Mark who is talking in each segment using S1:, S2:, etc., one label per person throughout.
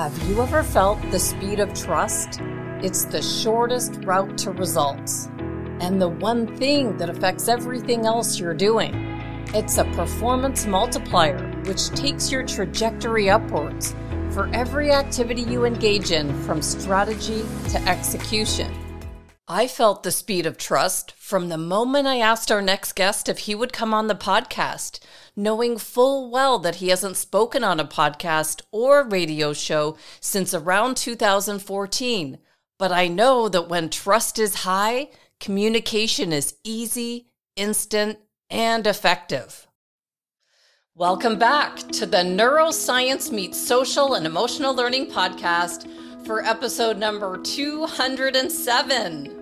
S1: Have you ever felt the speed of trust? It's the shortest route to results, and the one thing that affects everything else you're doing. It's a performance multiplier, which takes your trajectory upwards for every activity you engage in, from strategy to execution. I felt the speed of trust from the moment I asked our next guest if he would come on the podcast, knowing full well that he hasn't spoken on a podcast or radio show since around 2014. But I know that when trust is high, communication is easy, instant, and effective. Welcome back to the Neuroscience Meets Social and Emotional Learning podcast for episode number 207.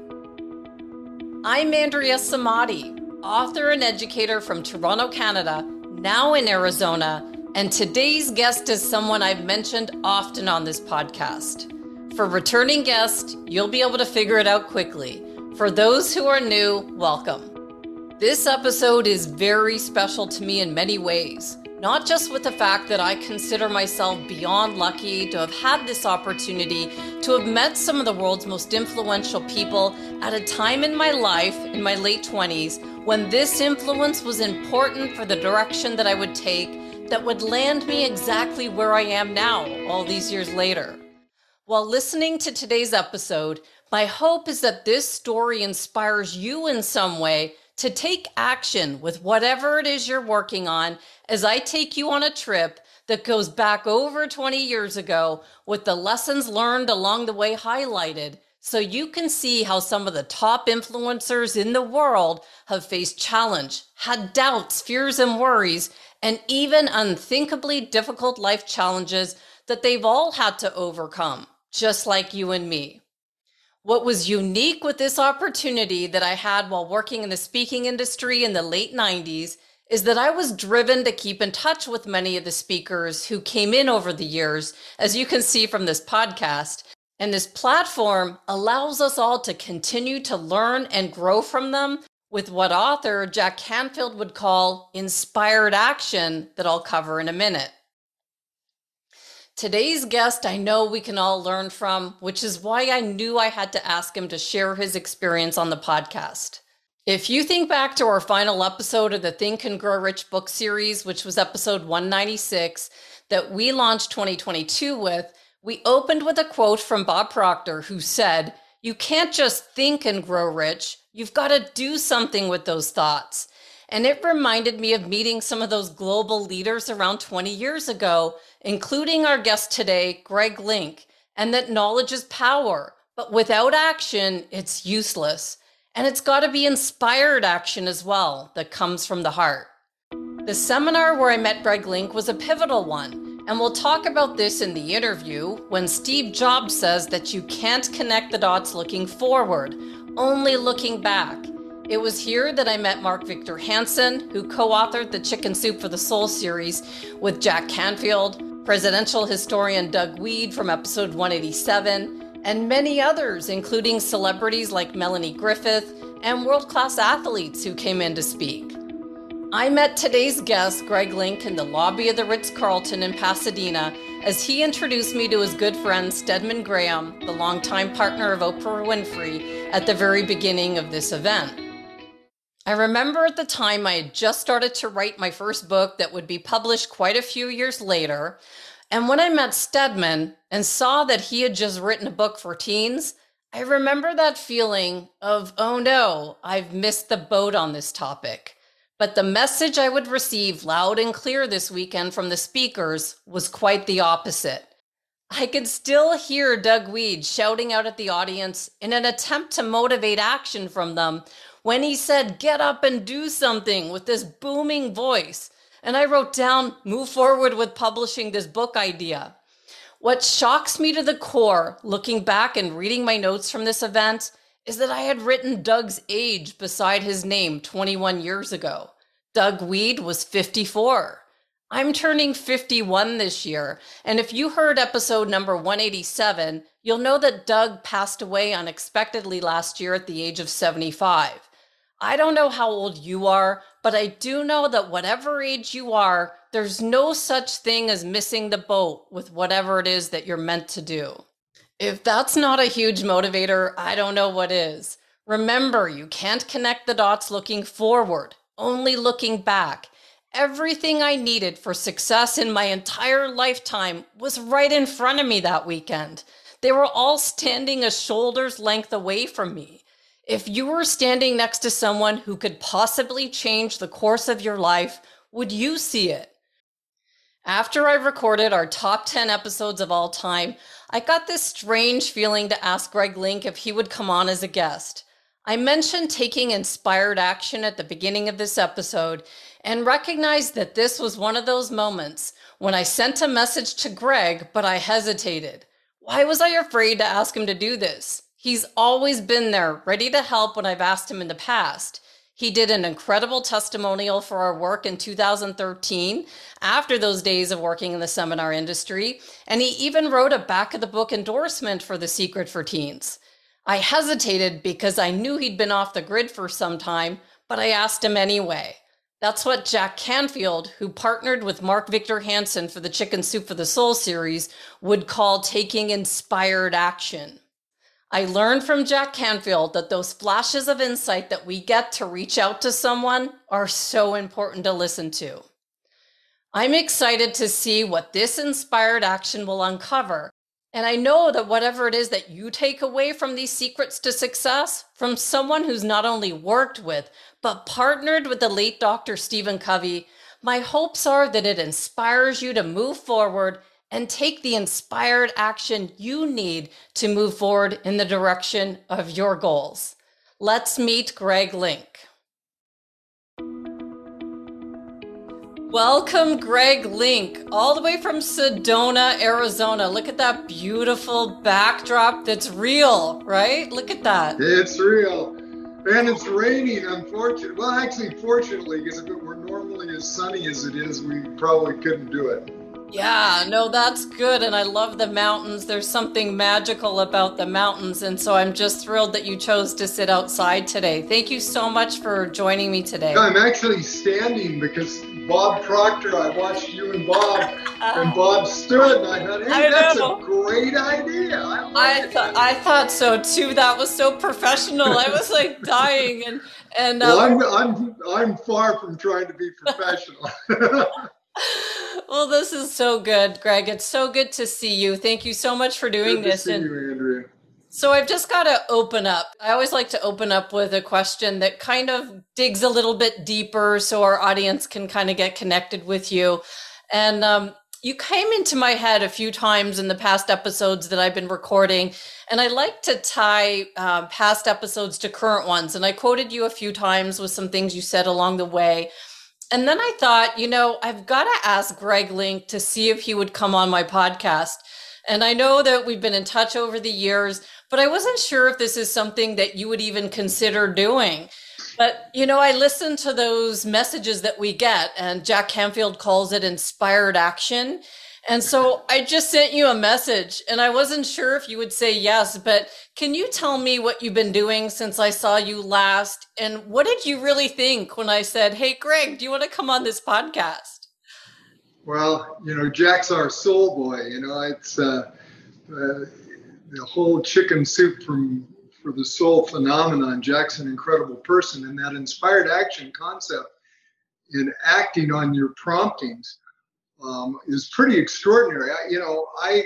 S1: I'm Andrea Samadi, author and educator from Toronto, Canada, now in Arizona, and today's guest is someone I've mentioned often on this podcast. For returning guests, you'll be able to figure it out quickly. For those who are new, welcome. This episode is very special to me in many ways. Not just with the fact that I consider myself beyond lucky to have had this opportunity to have met some of the world's most influential people at a time in my life, in my late 20s, when this influence was important for the direction that I would take that would land me exactly where I am now, all these years later. While listening to today's episode, my hope is that this story inspires you in some way to take action with whatever it is you're working on as I take you on a trip that goes back over 20 years ago with the lessons learned along the way highlighted so you can see how some of the top influencers in the world have faced challenge, had doubts, fears, and worries, and even unthinkably difficult life challenges that they've all had to overcome, just like you and me. What was unique with this opportunity that I had while working in the speaking industry in the late 90s is that I was driven to keep in touch with many of the speakers who came in over the years, as you can see from this podcast. And this platform allows us all to continue to learn and grow from them with what author Jack Canfield would call inspired action that I'll cover in a minute. Today's guest, I know we can all learn from, which is why I knew I had to ask him to share his experience on the podcast. If you think back to our final episode of the Think and Grow Rich book series, which was episode 196 that we launched 2022 with, we opened with a quote from Bob Proctor who said, You can't just think and grow rich, you've got to do something with those thoughts. And it reminded me of meeting some of those global leaders around 20 years ago including our guest today, Greg Link, and that knowledge is power, but without action, it's useless. And it's got to be inspired action as well that comes from the heart. The seminar where I met Greg Link was a pivotal one, and we'll talk about this in the interview when Steve Jobs says that you can't connect the dots looking forward, only looking back. It was here that I met Mark Victor Hansen, who co authored the Chicken Soup for the Soul series with Jack Canfield, presidential historian Doug Wead from episode 187, and many others, including celebrities like Melanie Griffith and world class athletes who came in to speak. I met today's guest, Greg Link, in the lobby of the Ritz Carlton in Pasadena as he introduced me to his good friend Stedman Graham, the longtime partner of Oprah Winfrey, at the very beginning of this event. I remember at the time I had just started to write my first book that would be published quite a few years later. And when I met Stedman and saw that he had just written a book for teens, I remember that feeling of, oh no, I've missed the boat on this topic. But the message I would receive loud and clear this weekend from the speakers was quite the opposite. I could still hear Doug Wead shouting out at the audience in an attempt to motivate action from them when he said, Get up and do something with this booming voice. And I wrote down, Move forward with publishing this book idea. What shocks me to the core, looking back and reading my notes from this event, is that I had written Doug's age beside his name 21 years ago. Doug Wead was 54. I'm turning 51 this year. And if you heard episode number 187, you'll know that Doug passed away unexpectedly last year at the age of 75. I don't know how old you are, but I do know that whatever age you are, there's no such thing as missing the boat with whatever it is that you're meant to do. If that's not a huge motivator, I don't know what is. Remember, you can't connect the dots looking forward, only looking back. Everything I needed for success in my entire lifetime was right in front of me that weekend. They were all standing a shoulder's length away from me. If you were standing next to someone who could possibly change the course of your life, would you see it? After I recorded our top 10 episodes of all time, I got this strange feeling to ask Greg Link if he would come on as a guest. I mentioned taking inspired action at the beginning of this episode and recognized that this was one of those moments when I sent a message to Greg, but I hesitated. Why was I afraid to ask him to do this? He's always been there, ready to help when I've asked him in the past. He did an incredible testimonial for our work in 2013 after those days of working in the seminar industry, and he even wrote a back of the book endorsement for The Secret for Teens. I hesitated because I knew he'd been off the grid for some time, but I asked him anyway. That's what Jack Canfield, who partnered with Mark Victor Hansen for the Chicken Soup for the Soul series, would call taking inspired action. I learned from Jack Canfield that those flashes of insight that we get to reach out to someone are so important to listen to. I'm excited to see what this inspired action will uncover. And I know that whatever it is that you take away from these secrets to success from someone who's not only worked with, but partnered with the late Dr. Stephen Covey, my hopes are that it inspires you to move forward and take the inspired action you need to move forward in the direction of your goals. Let's meet Greg Link. Welcome, Greg Link, all the way from Sedona, Arizona. Look at that beautiful backdrop that's real, right? Look at that.
S2: It's real. And it's raining, unfortunately. Well, actually, fortunately, because if it were normally as sunny as it is, we probably couldn't do it.
S1: Yeah, no, that's good. And I love the mountains. There's something magical about the mountains. And so I'm just thrilled that you chose to sit outside today. Thank you so much for joining me today.
S2: I'm actually standing because Bob Proctor, I watched you and Bob, and Bob stood, and I thought, hey, I that's know. a great idea. I,
S1: I thought I thought so too. That was so professional. I was like dying, and and.
S2: Well, um, I'm I'm I'm far from trying to be professional.
S1: well, this is so good, Greg. It's so good to see you. Thank you so much for doing this.
S2: and you.
S1: So I've just got to open up. I always like to open up with a question that kind of digs a little bit deeper so our audience can kind of get connected with you. And um, you came into my head a few times in the past episodes that I've been recording. And I like to tie uh, past episodes to current ones. And I quoted you a few times with some things you said along the way. And then I thought, you know, I've got to ask Greg Link to see if he would come on my podcast. And I know that we've been in touch over the years, but I wasn't sure if this is something that you would even consider doing. But, you know, I listen to those messages that we get, and Jack Canfield calls it inspired action. And so I just sent you a message and I wasn't sure if you would say yes, but can you tell me what you've been doing since I saw you last? And what did you really think when I said, Hey, Greg, do you want to come on this podcast?
S2: Well, you know, Jack's our soul boy. You know, it's uh, uh, the whole chicken soup from for the soul phenomenon. Jack's an incredible person, and that inspired action concept in acting on your promptings um, is pretty extraordinary. I, you know, I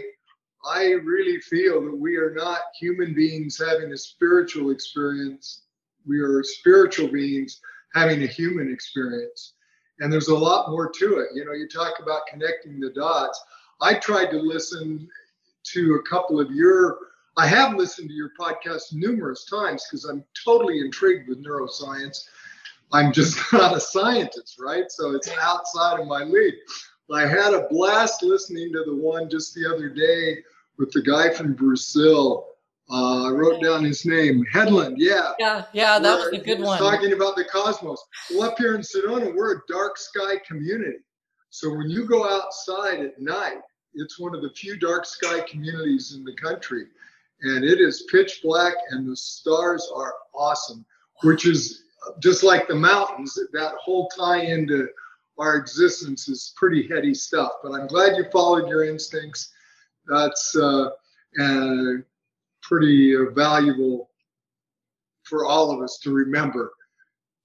S2: I really feel that we are not human beings having a spiritual experience. We are spiritual beings having a human experience. And there's a lot more to it. You know, you talk about connecting the dots. I tried to listen to a couple of your, I have listened to your podcast numerous times because I'm totally intrigued with neuroscience. I'm just not a scientist, right? So it's outside of my league. I had a blast listening to the one just the other day with the guy from Brazil. Uh, I wrote down his name, Headland. Yeah.
S1: Yeah, yeah, that was a good one.
S2: Talking about the cosmos. Well, up here in Sedona, we're a dark sky community. So when you go outside at night, it's one of the few dark sky communities in the country. And it is pitch black and the stars are awesome, which is just like the mountains, that whole tie into our existence is pretty heady stuff. But I'm glad you followed your instincts. That's uh, uh, pretty uh, valuable for all of us to remember.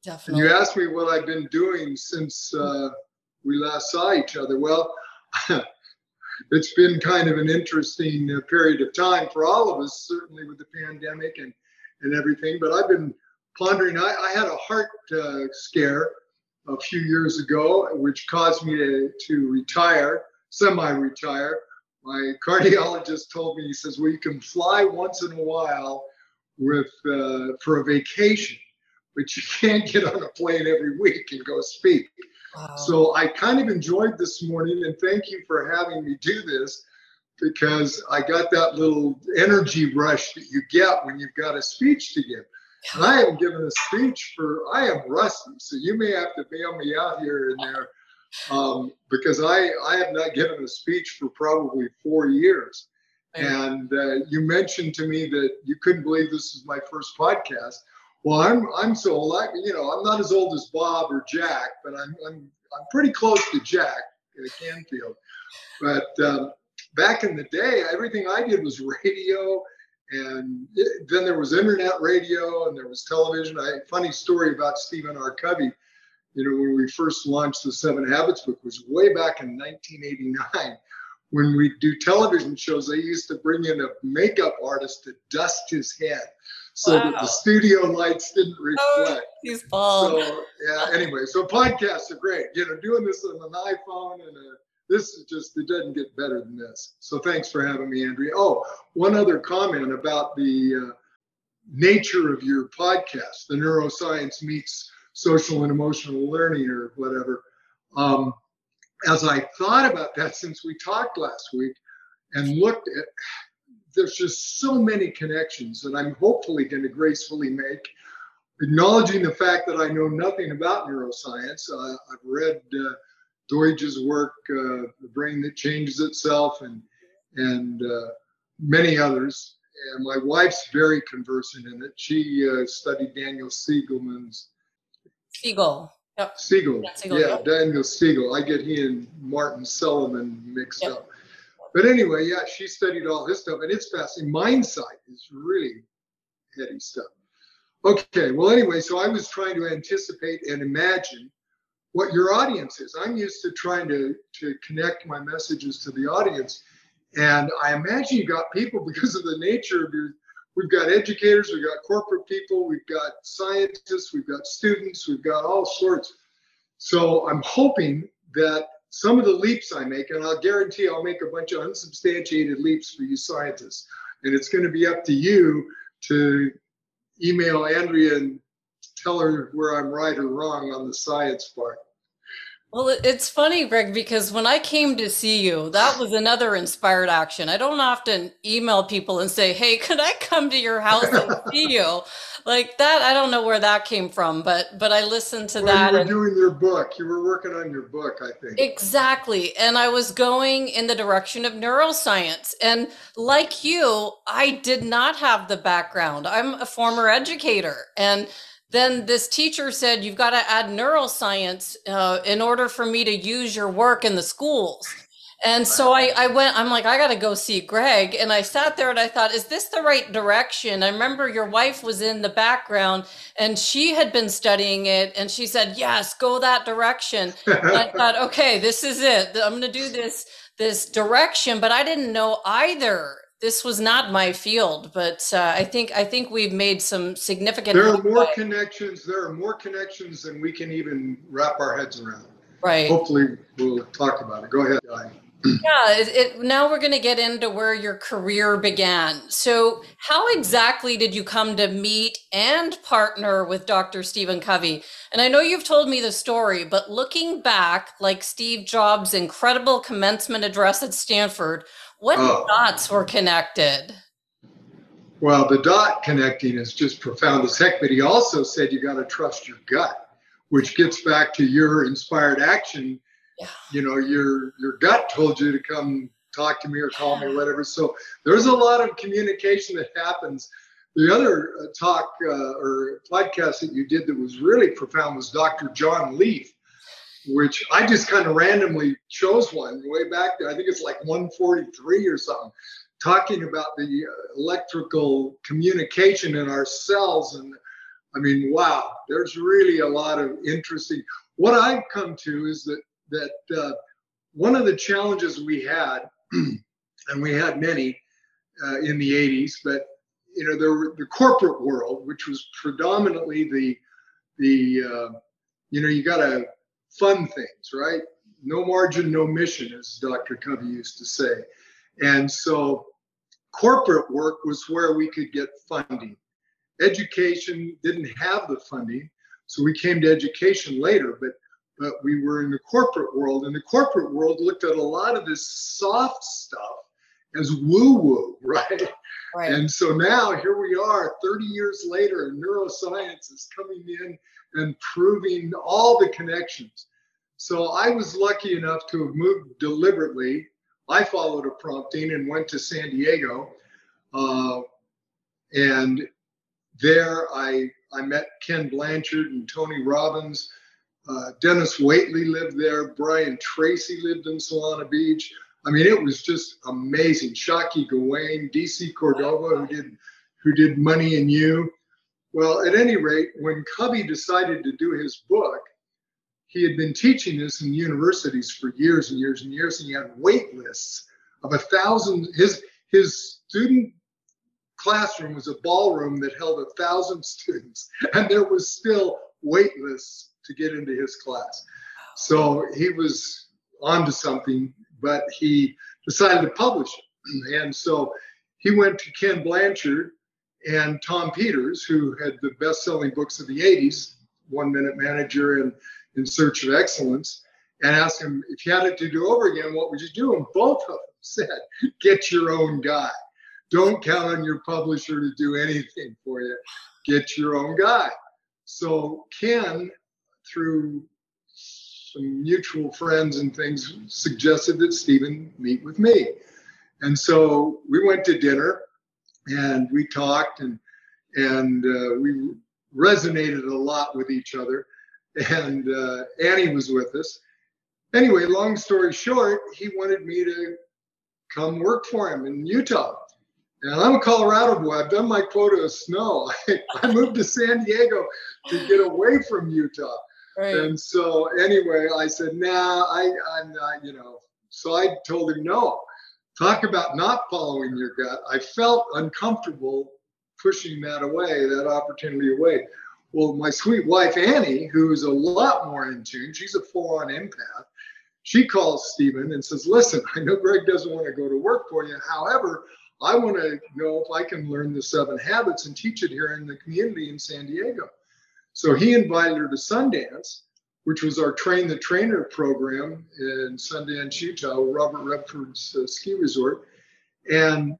S1: Definitely.
S2: And you asked me what I've been doing since uh, we last saw each other. Well, it's been kind of an interesting uh, period of time for all of us, certainly with the pandemic and, and everything. But I've been pondering. I, I had a heart uh, scare a few years ago, which caused me to, to retire, semi retire. My cardiologist told me, he says, well, you can fly once in a while with uh, for a vacation, but you can't get on a plane every week and go speak. Wow. So I kind of enjoyed this morning, and thank you for having me do this because I got that little energy rush that you get when you've got a speech to give. And I haven't given a speech for, I am rusty, so you may have to bail me out here and there um, because I, I have not given a speech for probably four years. And uh, you mentioned to me that you couldn't believe this is my first podcast. Well, I'm I'm so old. you know, I'm not as old as Bob or Jack, but I'm I'm I'm pretty close to Jack in Canfield. But um, back in the day, everything I did was radio, and it, then there was internet radio, and there was television. I funny story about Stephen R. Covey. You know, when we first launched the Seven Habits book was way back in 1989 when we do television shows, they used to bring in a makeup artist to dust his head so wow. that the studio lights didn't reflect. Oh,
S1: he's bald.
S2: So yeah. Anyway, so podcasts are great. You know, doing this on an iPhone and a, this is just it doesn't get better than this. So thanks for having me, Andrea. Oh, one other comment about the uh, nature of your podcast, the neuroscience meets social and emotional learning or whatever. Um, as I thought about that since we talked last week and looked at, there's just so many connections that I'm hopefully going to gracefully make. Acknowledging the fact that I know nothing about neuroscience, uh, I've read uh, Doidge's work, uh, The Brain That Changes Itself, and and uh, many others. And my wife's very conversant in it. She uh, studied Daniel Siegelman's
S1: Siegel.
S2: Yep. Siegel. Yeah, Siegel, yeah, Daniel Siegel. I get he and Martin Seligman mixed yep. up. But anyway, yeah, she studied all his stuff, and it's fascinating. Mindsight is really heady stuff. Okay, well, anyway, so I was trying to anticipate and imagine what your audience is. I'm used to trying to, to connect my messages to the audience. And I imagine you got people because of the nature of your We've got educators, we've got corporate people, we've got scientists, we've got students, we've got all sorts. So I'm hoping that some of the leaps I make, and I'll guarantee I'll make a bunch of unsubstantiated leaps for you scientists. And it's going to be up to you to email Andrea and tell her where I'm right or wrong on the science part.
S1: Well, it's funny, Greg, because when I came to see you, that was another inspired action. I don't often email people and say, "Hey, could I come to your house and see you?" Like that, I don't know where that came from, but but I listened to
S2: well,
S1: that.
S2: You were and, doing your book. You were working on your book, I think.
S1: Exactly, and I was going in the direction of neuroscience. And like you, I did not have the background. I'm a former educator, and then this teacher said you've got to add neuroscience uh, in order for me to use your work in the schools. And so I, I went i'm like i got to go see greg. And i sat there and i thought is this the right direction? I remember your wife was in the background and she had been studying it and she said yes go that direction. I thought okay this is it. I'm going to do this this direction. But i didn't know either this was not my field, but uh, I think I think we've made some significant.
S2: There are more connections. There are more connections than we can even wrap our heads around.
S1: Right.
S2: Hopefully, we'll talk about it. Go ahead,
S1: yeah. It, it, now we're going to get into where your career began. So, how exactly did you come to meet and partner with Dr. Stephen Covey? And I know you've told me the story, but looking back, like Steve Jobs' incredible commencement address at Stanford what oh. dots were connected?
S2: Well, the dot connecting is just profound as heck, but he also said you got to trust your gut, which gets back to your inspired action. Yeah. You know, your your gut told you to come talk to me or call me or whatever. So there's a lot of communication that happens. The other uh, talk uh, or podcast that you did that was really profound was Dr. John Leaf, which I just kind of randomly chose one way back there. I think it's like 143 or something, talking about the electrical communication in our cells. And I mean, wow, there's really a lot of interesting. What I've come to is that that uh, one of the challenges we had, and we had many uh, in the 80s, but you know, the, the corporate world, which was predominantly the the uh, you know, you got to fund things, right? No margin, no mission, as Dr. Covey used to say. And so corporate work was where we could get funding. Education didn't have the funding, so we came to education later, but but we were in the corporate world, and the corporate world looked at a lot of this soft stuff as woo-woo, right? Right? And so now here we are, 30 years later, and neuroscience is coming in and proving all the connections. So I was lucky enough to have moved deliberately. I followed a prompting and went to San Diego. Uh, and there I, I met Ken Blanchard and Tony Robbins. Uh, Dennis Waitley lived there. Brian Tracy lived in Solana Beach. I mean, it was just amazing. Shakti Gawain, DC Cordova, who did who did Money and You. Well, at any rate, when Covey decided to do his book, he had been teaching this in universities for years and years and years, and he had wait lists of a thousand. His his student classroom was a ballroom that held a thousand students, and there was still wait lists to get into his class. So he was onto something, but he decided to publish it. And so he went to Ken Blanchard and Tom Peters, who had the best selling books of the 80s, One Minute Manager and In Search of Excellence, and asked him, if you had it to do over again, what would you do? And both of them said, get your own guy. Don't count on your publisher to do anything for you. Get your own guy. So Ken, through some mutual friends and things, suggested that Stephen meet with me. And so we went to dinner and we talked and and uh, we resonated a lot with each other. And uh, Annie was with us. Anyway, long story short, he wanted me to come work for him in Utah. And I'm a Colorado boy. I've done my quota of snow. I, I moved to San Diego to get away from Utah. Right. And so anyway, I said, nah, I, I'm not, you know. So I told him no. Talk about not following your gut. I felt uncomfortable pushing that away, that opportunity away. Well, my sweet wife Annie, who's a lot more in tune, she's a full-on empath. She calls Stephen and says, "Listen, I know Greg doesn't want to go to work for you. However, I want to know if I can learn the seven habits and teach it here in the community in San Diego." So he invited her to Sundance, which was our Train the Trainer program in Sundance, Utah, Robert Redford's uh, ski resort. And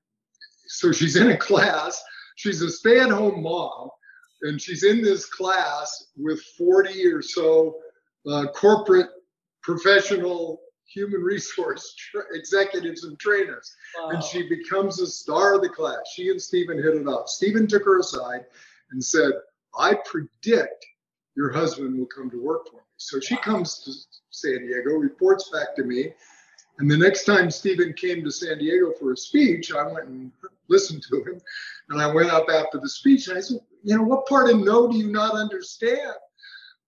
S2: so she's in a class. She's a stay at home mom, and she's in this class with 40 or so uh, corporate professional human resource tra- executives and trainers. Wow. And she becomes a star of the class. She and Stephen hit it off. Stephen took her aside and said, I predict your husband will come to work for me. So she comes to San Diego, reports back to me. And the next time Stephen came to San Diego for a speech, I went and listened to him. And I went up after the speech and I said, You know, what part of no do you not understand?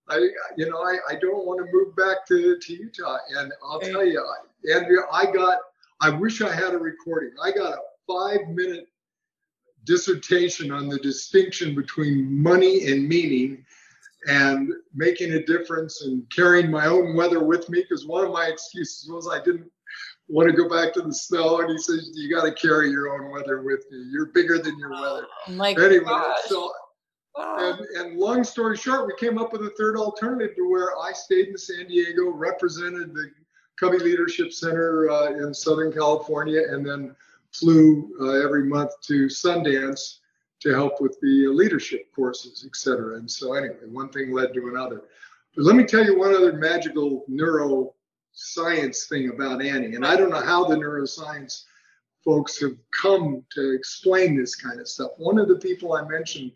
S2: I, you know, I, I don't want to move back to, to Utah. And I'll tell you, Andrea, I got, I wish I had a recording. I got a five minute dissertation on the distinction between money and meaning and making a difference and carrying my own weather with me because one of my excuses was I didn't want to go back to the snow and he says you got to carry your own weather with you you're bigger than your weather
S1: oh my
S2: anyway
S1: gosh.
S2: so wow. and, and long story short we came up with a third alternative to where i stayed in san diego represented the Covey leadership center uh, in southern california and then flew uh, every month to sundance to help with the leadership courses, et cetera. And so, anyway, one thing led to another. But let me tell you one other magical neuroscience thing about Annie. And I don't know how the neuroscience folks have come to explain this kind of stuff. One of the people I mentioned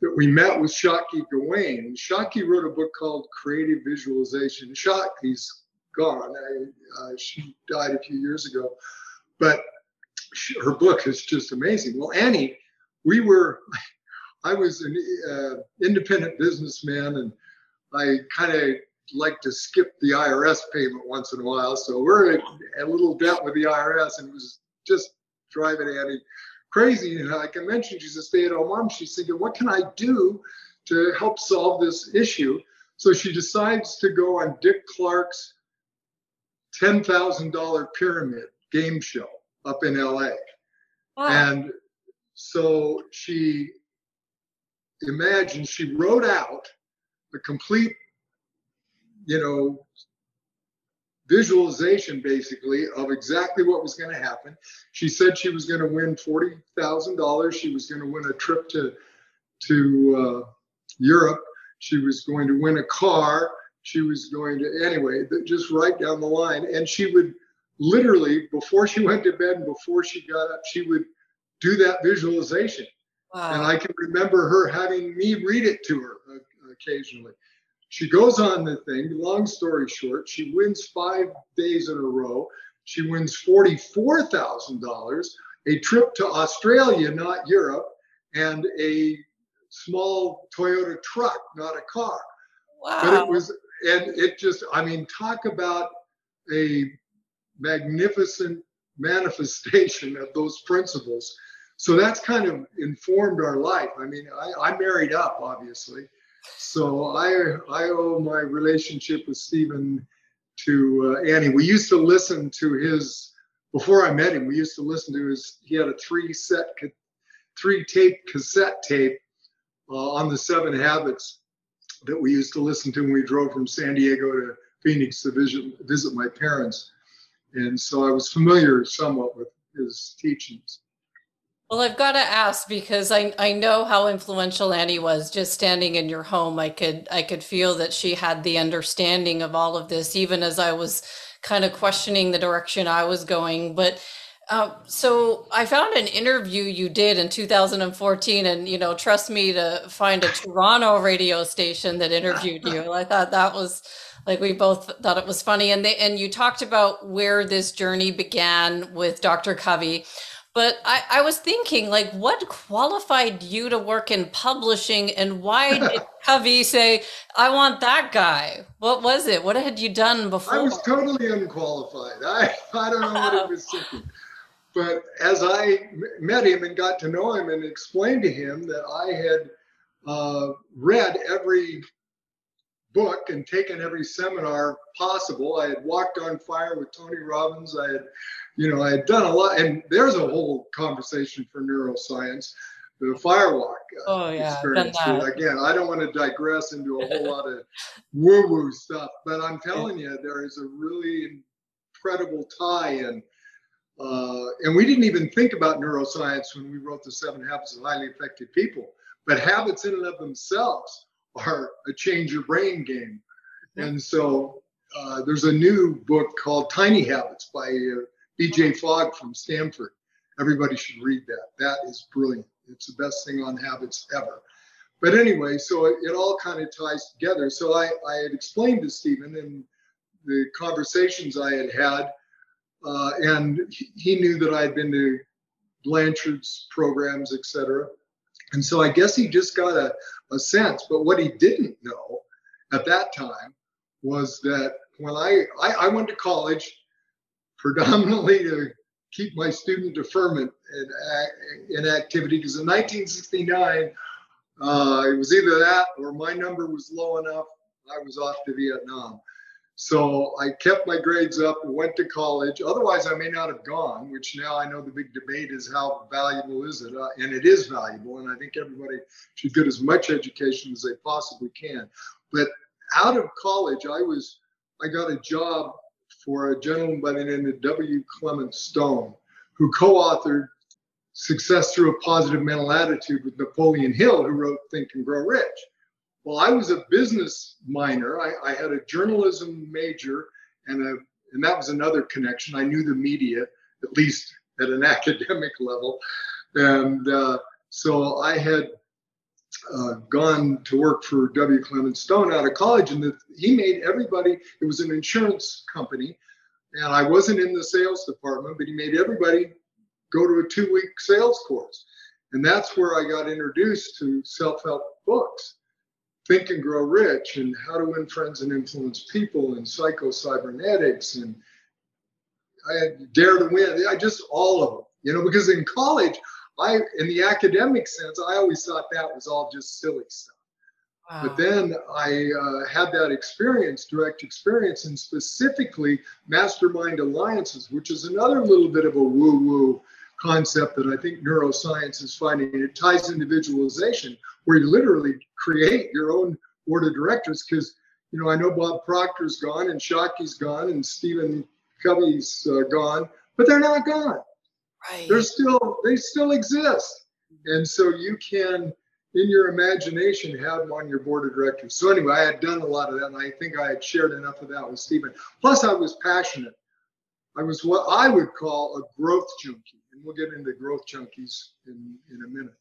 S2: that we met with Shakti Gawain. Shakti wrote a book called Creative Visualization. Shakti's gone. I, uh, she died a few years ago, but she, her book is just amazing. Well, Annie, we were, I was an uh, independent businessman and I kind of like to skip the IRS payment once in a while. So we're a, a little debt with the IRS and it was just driving Annie crazy. And like I mentioned, she's a stay at home mom. She's thinking, what can I do to help solve this issue? So she decides to go on Dick Clark's $10,000 pyramid game show up in LA. Wow. And so she imagined, she wrote out the complete, you know, visualization basically of exactly what was going to happen. She said she was going to win forty thousand dollars. She was going to win a trip to to uh, Europe. She was going to win a car. She was going to anyway, just right down the line. And she would literally before she went to bed and before she got up, she would do that visualization. Wow. And I can remember her having me read it to her uh, occasionally. She goes on the thing. Long story short, she wins five days in a row. She wins $44,000, a trip to Australia, not Europe, and a small Toyota truck, not a car. Wow. But it was, and it just, I mean, talk about a magnificent manifestation of those principles. So that's kind of informed our life. I mean, I, I married up, obviously. So I I owe my relationship with Stephen to uh, Annie. We used to listen to his before I met him. We used to listen to his. He had a three set, three tape cassette tape uh, on the Seven Habits that we used to listen to when we drove from San Diego to Phoenix to visit visit my parents, and so I was familiar somewhat with his teachings.
S1: Well, I've got to ask because I, I know how influential Annie was just standing in your home. I could I could feel that she had the understanding of all of this, even as I was kind of questioning the direction I was going. But uh, so I found an interview you did in 2014, and you know, trust me to find a Toronto radio station that interviewed you. I thought that was like we both thought it was funny, and they and you talked about where this journey began with Dr. Covey. But I, I was thinking, like, what qualified you to work in publishing, and why did Covey say, "I want that guy"? What was it? What had you done before?
S2: I was totally unqualified. I I don't know what it was thinking. But as I met him and got to know him and explained to him that I had uh, read every book and taken every seminar possible, I had walked on fire with Tony Robbins. I had you know, I had done a lot, and there's a whole conversation for neuroscience, the firewalk uh, oh, yeah, experience. Again, I don't want to digress into a whole lot of woo-woo stuff, but I'm telling you, there is a really incredible tie-in. Uh, and we didn't even think about neuroscience when we wrote the Seven Habits of Highly Effective People, but habits in and of themselves are a change your brain game. And so uh, there's a new book called Tiny Habits by uh, BJ Fogg from Stanford. Everybody should read that. That is brilliant. It's the best thing on habits ever. But anyway, so it, it all kind of ties together. So I, I had explained to Stephen in the conversations I had had, uh, and he, he knew that I had been to Blanchard's programs, etc. And so I guess he just got a, a sense. But what he didn't know at that time was that when I, I, I went to college predominantly to keep my student deferment in, in activity because in 1969 uh, it was either that or my number was low enough i was off to vietnam so i kept my grades up went to college otherwise i may not have gone which now i know the big debate is how valuable is it uh, and it is valuable and i think everybody should get as much education as they possibly can but out of college i was i got a job for a gentleman by the name of W. Clement Stone, who co authored Success Through a Positive Mental Attitude with Napoleon Hill, who wrote Think and Grow Rich. Well, I was a business minor. I, I had a journalism major, and, a, and that was another connection. I knew the media, at least at an academic level. And uh, so I had uh, gone to work for W. Clement Stone out of college, and the, he made everybody. It was an insurance company, and I wasn't in the sales department, but he made everybody go to a two-week sales course, and that's where I got introduced to self-help books. Think and Grow Rich and How to Win Friends and Influence People and Psycho Cybernetics and I Dare to Win. I just all of them, you know, because in college, I in the academic sense, I always thought that was all just silly stuff. Wow. But then I uh, had that experience, direct experience, and specifically mastermind alliances, which is another little bit of a woo-woo concept that I think neuroscience is finding. It ties individualization, where you literally create your own board of directors. Because you know, I know Bob Proctor's gone, and Shakti's gone, and Stephen Covey's uh, gone, but they're not gone. Right. They're still they still exist, and so you can, in your imagination, have them on your board of directors. So anyway, I had done a lot of that, and I think I had shared enough of that with Stephen. Plus, I was passionate. I was what I would call a growth junkie, we'll get into growth junkies in in a minute.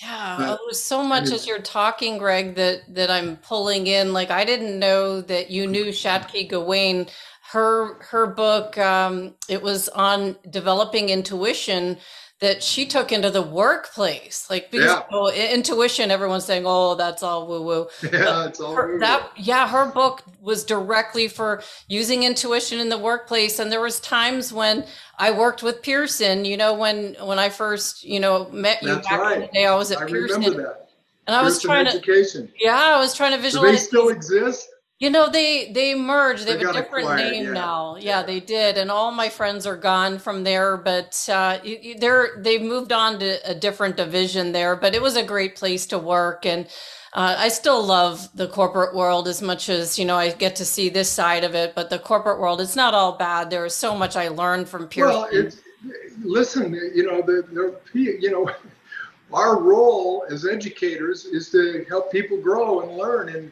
S1: Yeah, but, was so much as you're talking, Greg, that that I'm pulling in. Like I didn't know that you knew Shakti Gawain her her book um, it was on developing intuition that she took into the workplace like because yeah. oh, intuition everyone's saying oh that's all woo woo
S2: yeah it's all
S1: her, that yeah her book was directly for using intuition in the workplace and there was times when i worked with pearson you know when when i first you know met you
S2: that's back right. in the
S1: day i was at I pearson and
S2: I
S1: was trying
S2: education.
S1: to yeah i was trying to visualize
S2: Do they still exist
S1: you know, they they merged. They, they have a different acquired, name yeah. now. Yeah, they did, and all my friends are gone from there. But uh, they're they've moved on to a different division there. But it was a great place to work, and uh, I still love the corporate world as much as you know I get to see this side of it. But the corporate world, it's not all bad. There is so much I learned from Pearson.
S2: Well, it's, listen, you know, the, the you know, our role as educators is to help people grow and learn and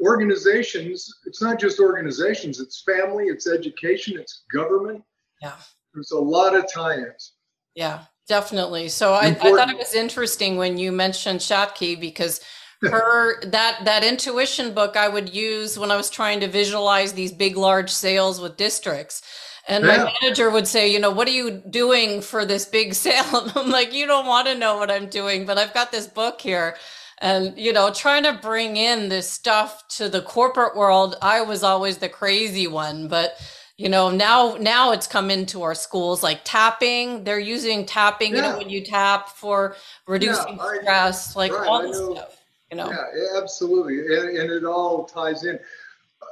S2: organizations, it's not just organizations, it's family, it's education, it's government.
S1: Yeah.
S2: There's a lot of tie ins.
S1: Yeah, definitely. So I, I, thought it was interesting when you mentioned Shakti because her that that intuition book I would use when I was trying to visualize these big large sales with districts. And yeah. my manager would say, you know, what are you doing for this big sale? I'm like, you don't want to know what I'm doing, but I've got this book here and you know trying to bring in this stuff to the corporate world i was always the crazy one but you know now now it's come into our schools like tapping they're using tapping yeah. you know when you tap for reducing yeah, stress like right, all this stuff you know?
S2: Yeah absolutely and, and it all ties in.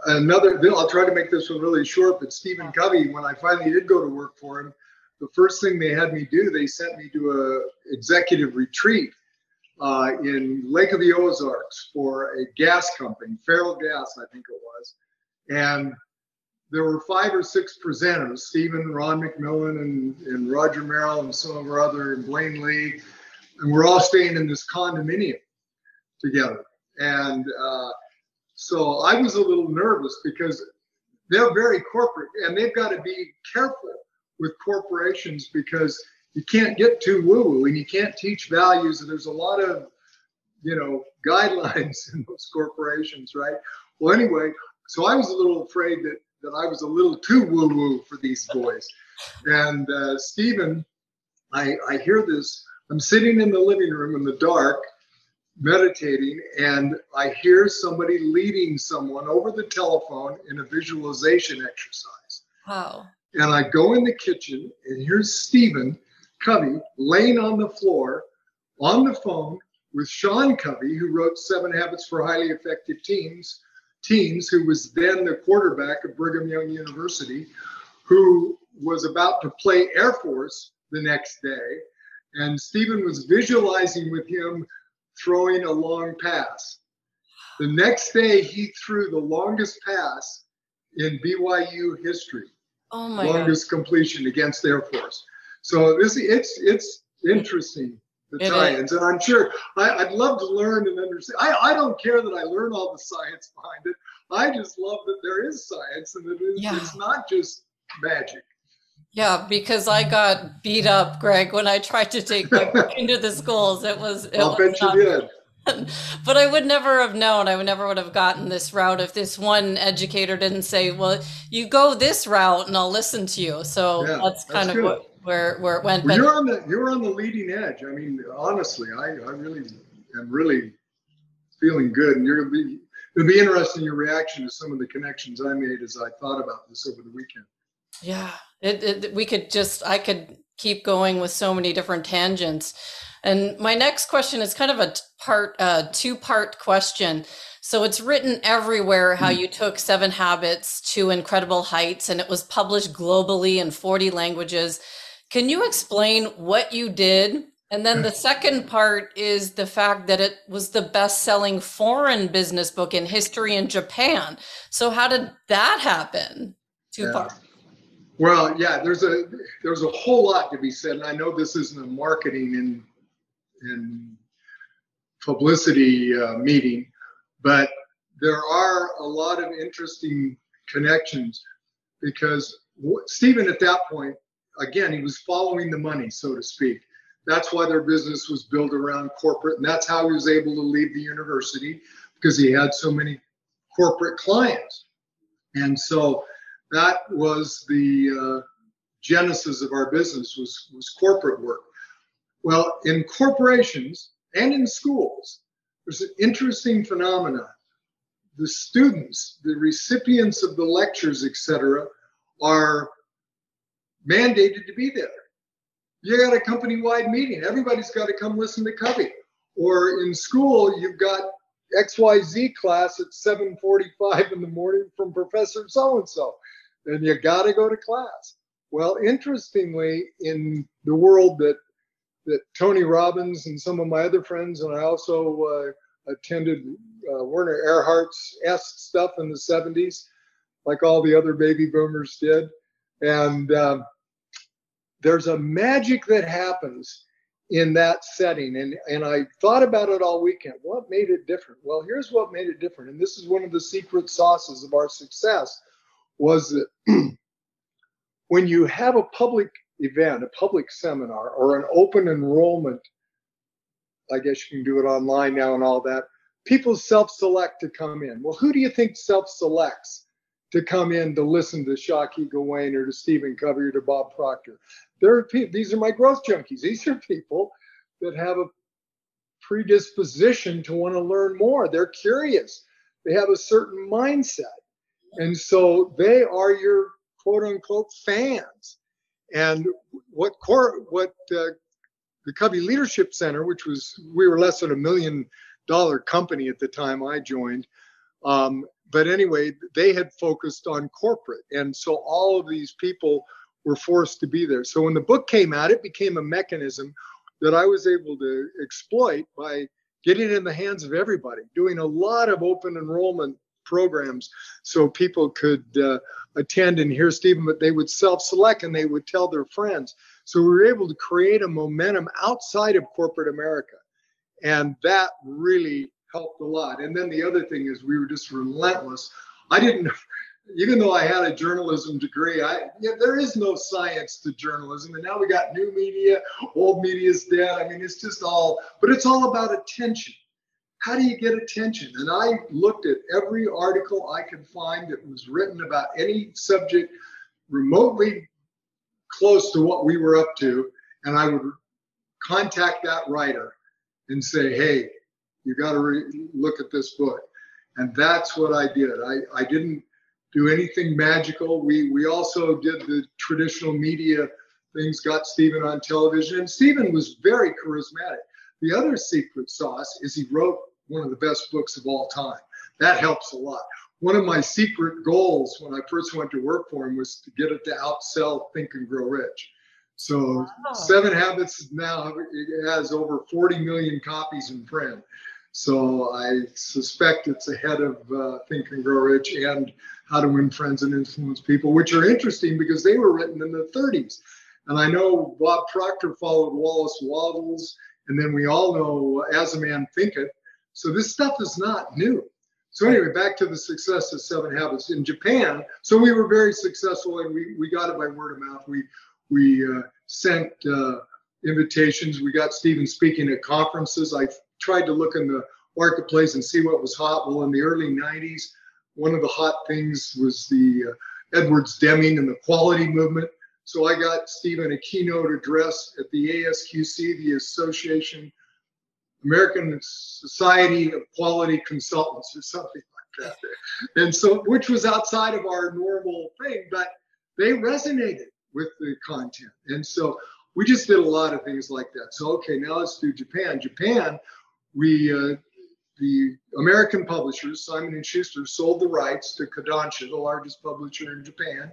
S2: Another i'll try to make this one really short but stephen covey when i finally did go to work for him the first thing they had me do they sent me to a executive retreat uh, in Lake of the Ozarks for a gas company, Feral Ferrellgas, I think it was. And there were five or six presenters, Stephen, Ron McMillan, and, and Roger Merrill, and some of our other, and Blaine Lee. And we're all staying in this condominium together. And uh, so I was a little nervous because they're very corporate and they've got to be careful with corporations because you can't get too woo woo and you can't teach values. And there's a lot of, you know, guidelines in those corporations, right? Well, anyway, so I was a little afraid that, that I was a little too woo woo for these boys. And uh, Stephen, I, I hear this. I'm sitting in the living room in the dark, meditating, and I hear somebody leading someone over the telephone in a visualization exercise.
S1: Wow.
S2: And I go in the kitchen, and here's Stephen Covey laying on the floor on the phone with Sean Covey, who wrote Seven Habits for Highly Effective Teens, teens who was then the quarterback of Brigham Young University, who was about to play Air Force the next day. And Stephen was visualizing with him throwing a long pass. The next day, he threw the longest pass in BYU history.
S1: Oh my
S2: longest God. completion against Air Force. So this it's it's interesting the tie-ins, and I'm sure I, would love to learn and understand. I, I don't care that I learn all the science behind it. I just love that there is science and that it's, yeah. it's not just magic.
S1: Yeah, because I got beat up, Greg, when I tried to take my into the schools. It was. It
S2: I'll
S1: was
S2: bet you did.
S1: but I would never have known. I would never would have gotten this route if this one educator didn't say, "Well, you go this route, and I'll listen to you." So yeah, that's kind that's of what, where where it went.
S2: Well, you're on the you're on the leading edge. I mean, honestly, I I really am really feeling good, and you're gonna be it'll be interesting your reaction to some of the connections I made as I thought about this over the weekend.
S1: Yeah, it, it we could just I could keep going with so many different tangents. And my next question is kind of a part, uh, two part question. So it's written everywhere how hmm. you took Seven Habits to incredible heights, and it was published globally in 40 languages. Can you explain what you did? And then the second part is the fact that it was the best selling foreign business book in history in Japan. So, how did that happen? Two yeah. parts.
S2: Well, yeah, there's a there's a whole lot to be said, and I know this isn't a marketing and and publicity uh, meeting, but there are a lot of interesting connections because Stephen at that point, again, he was following the money, so to speak. That's why their business was built around corporate, and that's how he was able to leave the university because he had so many corporate clients. And so that was the uh, genesis of our business was was corporate work. Well, in corporations and in schools, there's an interesting phenomenon. The students, the recipients of the lectures, etc., are mandated to be there. You got a company-wide meeting. Everybody's got to come listen to Covey. Or in school, you've got XYZ class at 7:45 in the morning from Professor so and so and you got to go to class. Well, interestingly, in the world that that Tony Robbins and some of my other friends, and I also uh, attended uh, Werner Erhard's S stuff in the 70s, like all the other baby boomers did. And um, there's a magic that happens in that setting. And, and I thought about it all weekend. What made it different? Well, here's what made it different. And this is one of the secret sauces of our success was that when you have a public event, a public seminar, or an open enrollment, I guess you can do it online now and all that, people self select to come in. Well, who do you think self selects to come in to listen to Shakti Gawain or to Stephen Covey or to Bob Proctor? There are these are my growth junkies. These are people that have a predisposition to want to learn more. They're curious. They have a certain mindset. And so they are your quote unquote fans. And what core, what uh, the Covey Leadership Center, which was we were less than a million dollar company at the time I joined. Um, but anyway, they had focused on corporate, and so all of these people were forced to be there. So when the book came out, it became a mechanism that I was able to exploit by getting in the hands of everybody, doing a lot of open enrollment programs so people could uh, attend and hear Stephen, but they would self select and they would tell their friends. So we were able to create a momentum outside of corporate America. And that really helped a lot. And then the other thing is we were just relentless. I didn't, even though I had a journalism degree, I yeah, there is no science to journalism. And now we got new media, old media is dead. I mean, it's just all, but it's all about attention how do you get attention? And I looked at every article I could find that was written about any subject remotely close to what we were up to, and I would contact that writer and say, hey, you got to re- look at this book. And that's what I did. I, I didn't do anything magical. We, we also did the traditional media things, got Stephen on television, and Stephen was very charismatic. The other secret sauce is he wrote one of the best books of all time. That helps a lot. One of my secret goals when I first went to work for him was to get it to outsell Think and Grow Rich. So wow. Seven Habits now has over 40 million copies in print. So I suspect it's ahead of uh, Think and Grow Rich and How to Win Friends and Influence People, which are interesting because they were written in the 30s. And I know Bob Proctor followed Wallace Wattles, and then we all know As a Man Thinketh, so this stuff is not new. So anyway, back to the success of Seven Habits in Japan. So we were very successful, and we, we got it by word of mouth. We we uh, sent uh, invitations. We got Stephen speaking at conferences. I tried to look in the marketplace and see what was hot. Well, in the early 90s, one of the hot things was the uh, Edwards Deming and the quality movement. So I got Stephen a keynote address at the ASQC, the Association American Society of Quality Consultants, or something like that. And so, which was outside of our normal thing, but they resonated with the content. And so we just did a lot of things like that. So, okay, now let's do Japan. Japan, we, uh, the American publishers, Simon and Schuster, sold the rights to Kodansha, the largest publisher in Japan.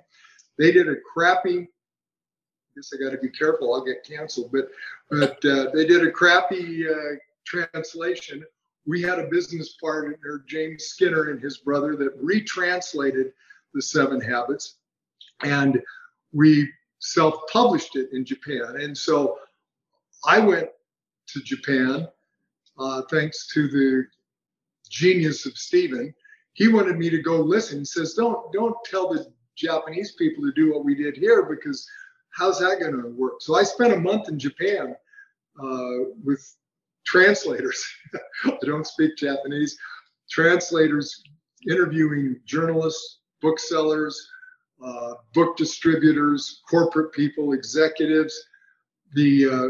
S2: They did a crappy, I guess I got to be careful, I'll get canceled, but but uh, they did a crappy uh, translation. We had a business partner, James Skinner and his brother, that retranslated the Seven Habits, and we self-published it in Japan. And so I went to Japan uh, thanks to the genius of Stephen. He wanted me to go listen. He says, "Don't don't tell the Japanese people to do what we did here because how's that going to work?" So I spent a month in Japan uh, with translators. I don't speak Japanese. Translators interviewing journalists, booksellers, uh, book distributors, corporate people, executives. The uh,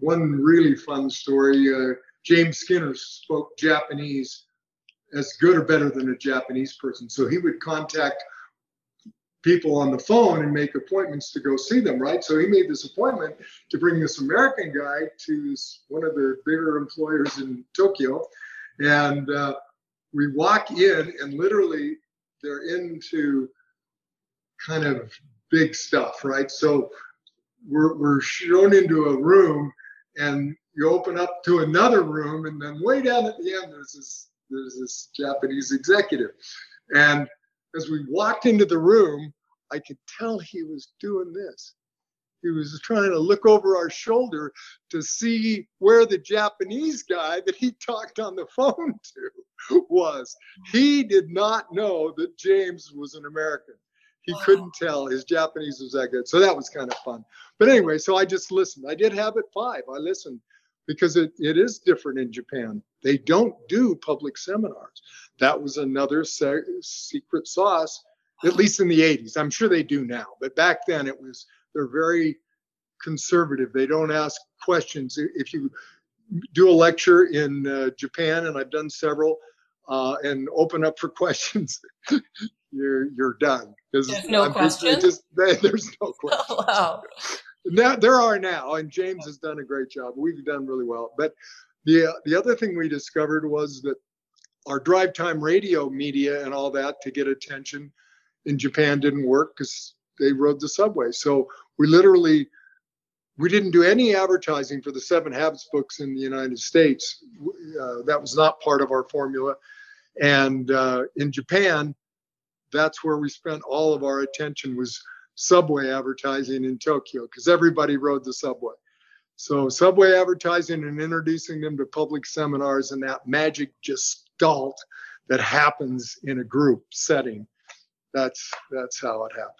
S2: one really fun story uh, James Skinner spoke Japanese as good or better than a Japanese person. So he would contact people on the phone and make appointments to go see them, right? So he made this appointment to bring this American guy to one of the bigger employers in Tokyo. And uh, we walk in, and literally they're into kind of big stuff, right? So we're, we're shown into a room, and you open up to another room, and then way down at the end, there's this there's this Japanese executive, and as we walked into the room, I could tell he was doing this. He was trying to look over our shoulder to see where the Japanese guy that he talked on the phone to was. He did not know that James was an American. He couldn't tell. His Japanese was that good. So that was kind of fun. But anyway, so I just listened. I did Habit five. I listened because it, it is different in Japan. They don't do public seminars. That was another se- secret sauce, at least in the 80s. I'm sure they do now, but back then it was, they're very conservative. They don't ask questions. If you do a lecture in uh, Japan, and I've done several, uh, and open up for questions, you're you're done.
S1: There's no I'm questions.
S2: Just, there's no questions. Oh, wow. Now, there are now, and James has done a great job. We've done really well. But the the other thing we discovered was that our drive time radio media and all that to get attention in Japan didn't work because they rode the subway. So we literally we didn't do any advertising for the Seven Habits books in the United States. Uh, that was not part of our formula. And uh, in Japan, that's where we spent all of our attention was subway advertising in Tokyo because everybody rode the subway. So subway advertising and introducing them to public seminars and that magic gestalt that happens in a group setting. That's that's how it happened.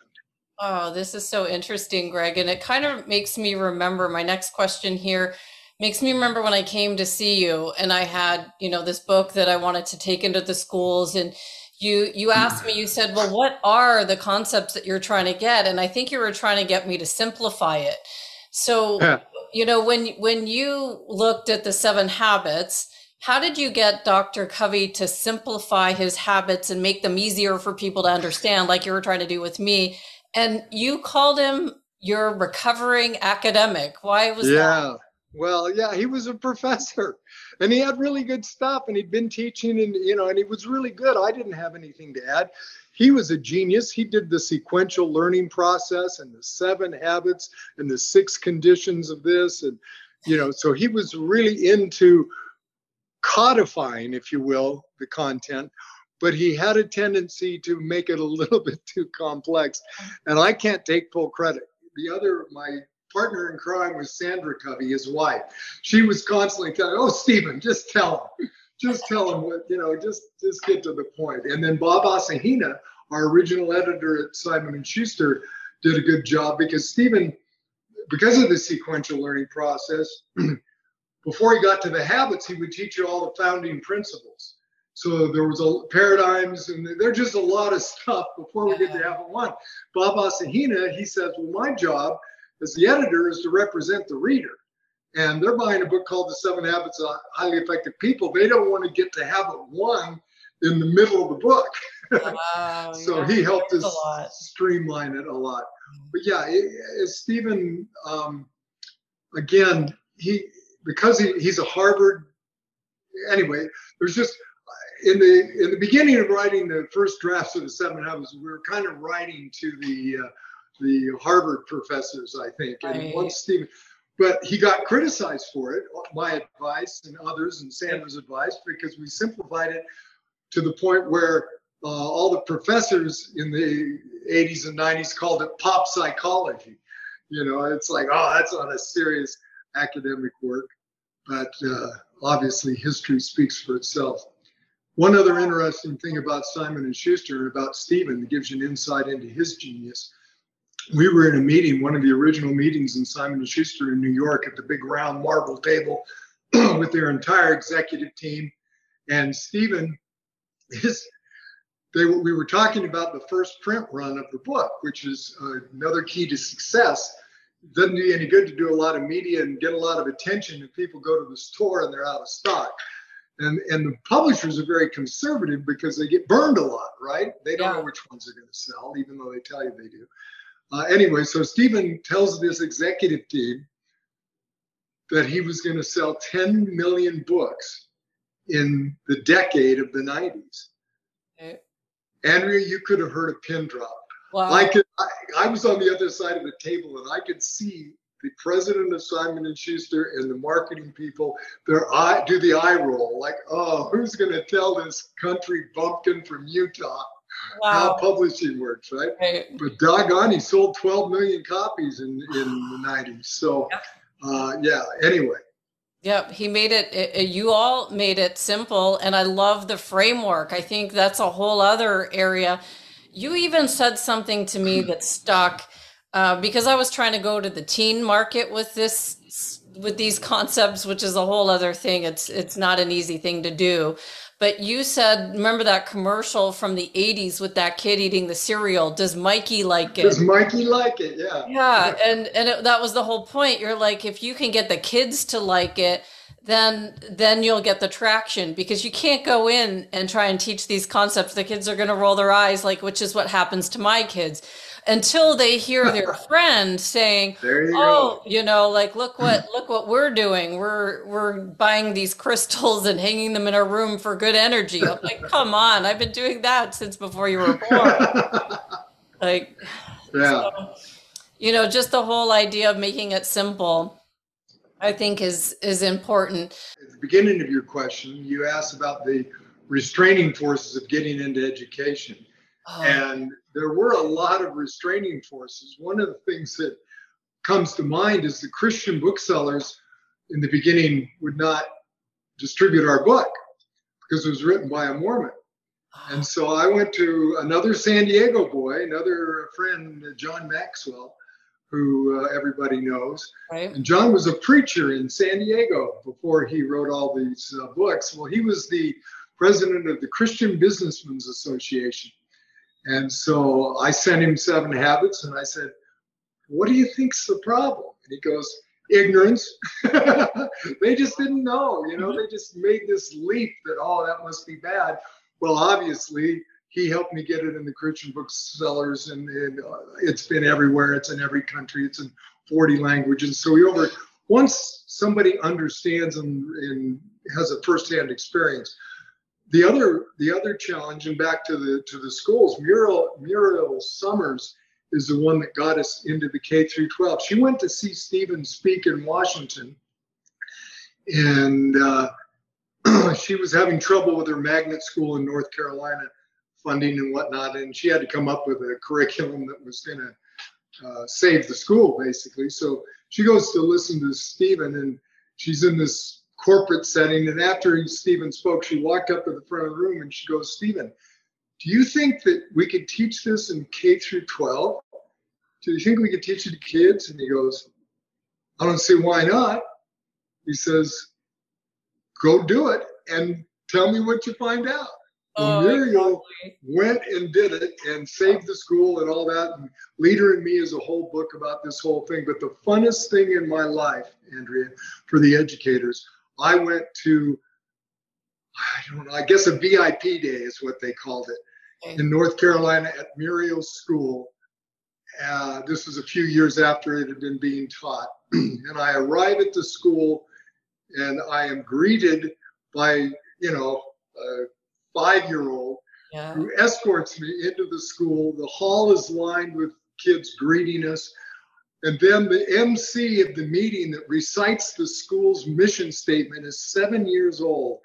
S1: Oh, this is so interesting, Greg. And it kind of makes me remember my next question here makes me remember when I came to see you and I had, you know, this book that I wanted to take into the schools and you you asked me you said well what are the concepts that you're trying to get? And i think you were trying to get me to simplify it. So yeah. you know when when you looked at the seven habits how did you get dr covey to simplify his habits and make them easier for people to understand like you were trying to do with me? And you called him your recovering academic. Why was
S2: yeah.
S1: that
S2: well, yeah, he was a professor and he had really good stuff and he'd been teaching and you know and he was really good. I didn't have anything to add. He was a genius. He did the sequential learning process and the seven habits and the six conditions of this and you know, so he was really into codifying, if you will, the content but he had a tendency to make it a little bit too complex. And I can't take full credit. The other, my partner in crime was Sandra Covey, his wife. She was constantly telling, "Oh, Stephen, just tell him, just tell him what you know, just just get to the point." And then Bob Asahina, our original editor at Simon and Schuster, did a good job because Stephen, because of the sequential learning process. before he got to the habits, he would teach you all the founding principles. So there was a paradigms, and there's just a lot of stuff before we get to habit one. Bob Asahina, he says, well, my job as the editor is to represent the reader. And they're buying a book called The Seven Habits of Highly Effective People. They don't want to get to habit one in the middle of the book. Wow, so yeah, he helped us streamline it a lot. But yeah, it, Stephen, um, again, he because he, he's a Harvard. Anyway, there's just in the in the beginning of writing the first drafts of the Seven Habits, we were kind of writing to the uh, the Harvard professors, I think, and right. once Stephen. But he got criticized for it, my advice and others, and Sandra's advice, because we simplified it to the point where uh, all the professors in the 80s and 90s called it pop psychology. You know, it's like, oh, that's not a serious academic work, but uh, obviously history speaks for itself. One other interesting thing about Simon and Schuster and about Stephen that gives you an insight into his genius. We were in a meeting, one of the original meetings in Simon and Schuster in New York at the big round marble table with their entire executive team. And Stephen, his they we were talking about the first print run of the book, which is uh, another key to success. It doesn't do you any good to do a lot of media and get a lot of attention if people go to the store and they're out of stock. And and the publishers are very conservative because they get burned a lot, right? They don't yeah. know which ones are going to sell, even though they tell you they do. Uh, anyway, so Stephen tells this executive team that he was going to sell 10 million books in the decade of the 90s. Okay. Andrea, you could have heard a pin drop. Wow. I could. I, I, was on the other side of the table, and I could see the president of Simon and Schuster and the marketing people their eye do the eye roll, like, "Oh, who's going to tell this country bumpkin from Utah wow. how publishing works, right? right? But doggone, he sold 12 million copies in in the 90s. So, uh, yeah. Anyway.
S1: Yep, he made it, it, You all made it simple, and I love the framework. I think that's a whole other area. You even said something to me that stuck uh, because I was trying to go to the teen market with this with these concepts, which is a whole other thing. It's it's not an easy thing to do. But you said, remember that commercial from the 80s with that kid eating the cereal? Does Mikey like it?
S2: Does Mikey like it? Yeah.
S1: Yeah. And, and it, that was the whole point. You're like, if you can get the kids to like it, then then you'll get the traction because you can't go in and try and teach these concepts the kids are going to roll their eyes like which is what happens to my kids until they hear their friend saying, you "Oh, go. you know, like look what look what we're doing. We're we're buying these crystals and hanging them in our room for good energy." I'm like, "Come on, I've been doing that since before you were born." like, yeah. So, you know, just the whole idea of making it simple. I think is is important.
S2: At the beginning of your question, you asked about the restraining forces of getting into education. Oh. And there were a lot of restraining forces. One of the things that comes to mind is the Christian booksellers in the beginning would not distribute our book because it was written by a Mormon. And so I went to another San Diego boy, another friend, John Maxwell, who uh, everybody knows. Right. And John was a preacher in San Diego before he wrote all these uh, books. Well, he was the president of the Christian Businessmen's Association. And so I sent him seven habits and I said, What do you think's the problem? And he goes, Ignorance. they just didn't know, you know, they just made this leap that, oh, that must be bad. Well, obviously, he helped me get it in the Christian booksellers, and, and uh, it's been everywhere. It's in every country. It's in 40 languages. So we over once somebody understands and, and has a firsthand experience, the other the other challenge, and back to the to the schools, Muriel Muriel Summers is the one that got us into the K through 12. She went to see Stephen speak in Washington, and uh, she was having trouble with her magnet school in North Carolina funding and whatnot, and she had to come up with a curriculum that was going to uh, save the school basically. So she goes to listen to Stephen, and she's in this corporate setting. And after Stephen spoke, she walked up to the front of the room and she goes, Stephen, do you think that we could teach this in K through 12? Do you think we could teach it to kids? And he goes, I don't see why not. He says, go do it and tell me what you find out. Oh, Muriel exactly. went and did it and saved the school and all that. And Leader in Me is a whole book about this whole thing. But the funnest thing in my life, Andrea, for the educators, I went to, I don't know, I guess a VIP day is what they called it in North Carolina at Muriel's school. Uh, this was a few years after it had been being taught. and I arrive at the school and I am greeted by, you know, a five year old yeah. who escorts me into the school. The hall is lined with kids greeting us. And then the MC of the meeting that recites the school's mission statement is seven years old.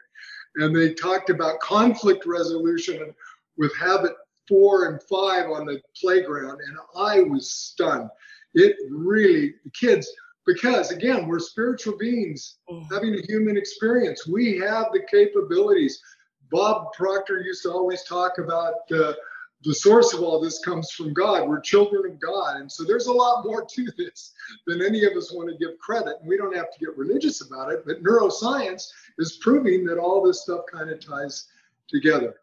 S2: And they talked about conflict resolution with habit four and five on the playground. And I was stunned. It really, the kids, because again, we're spiritual beings mm. having a human experience. We have the capabilities. Bob Proctor used to always talk about uh, the source of all this comes from God. We're children of God. And so there's a lot more to this than any of us want to give credit. And we don't have to get religious about it, but neuroscience is proving that all this stuff kind of ties together.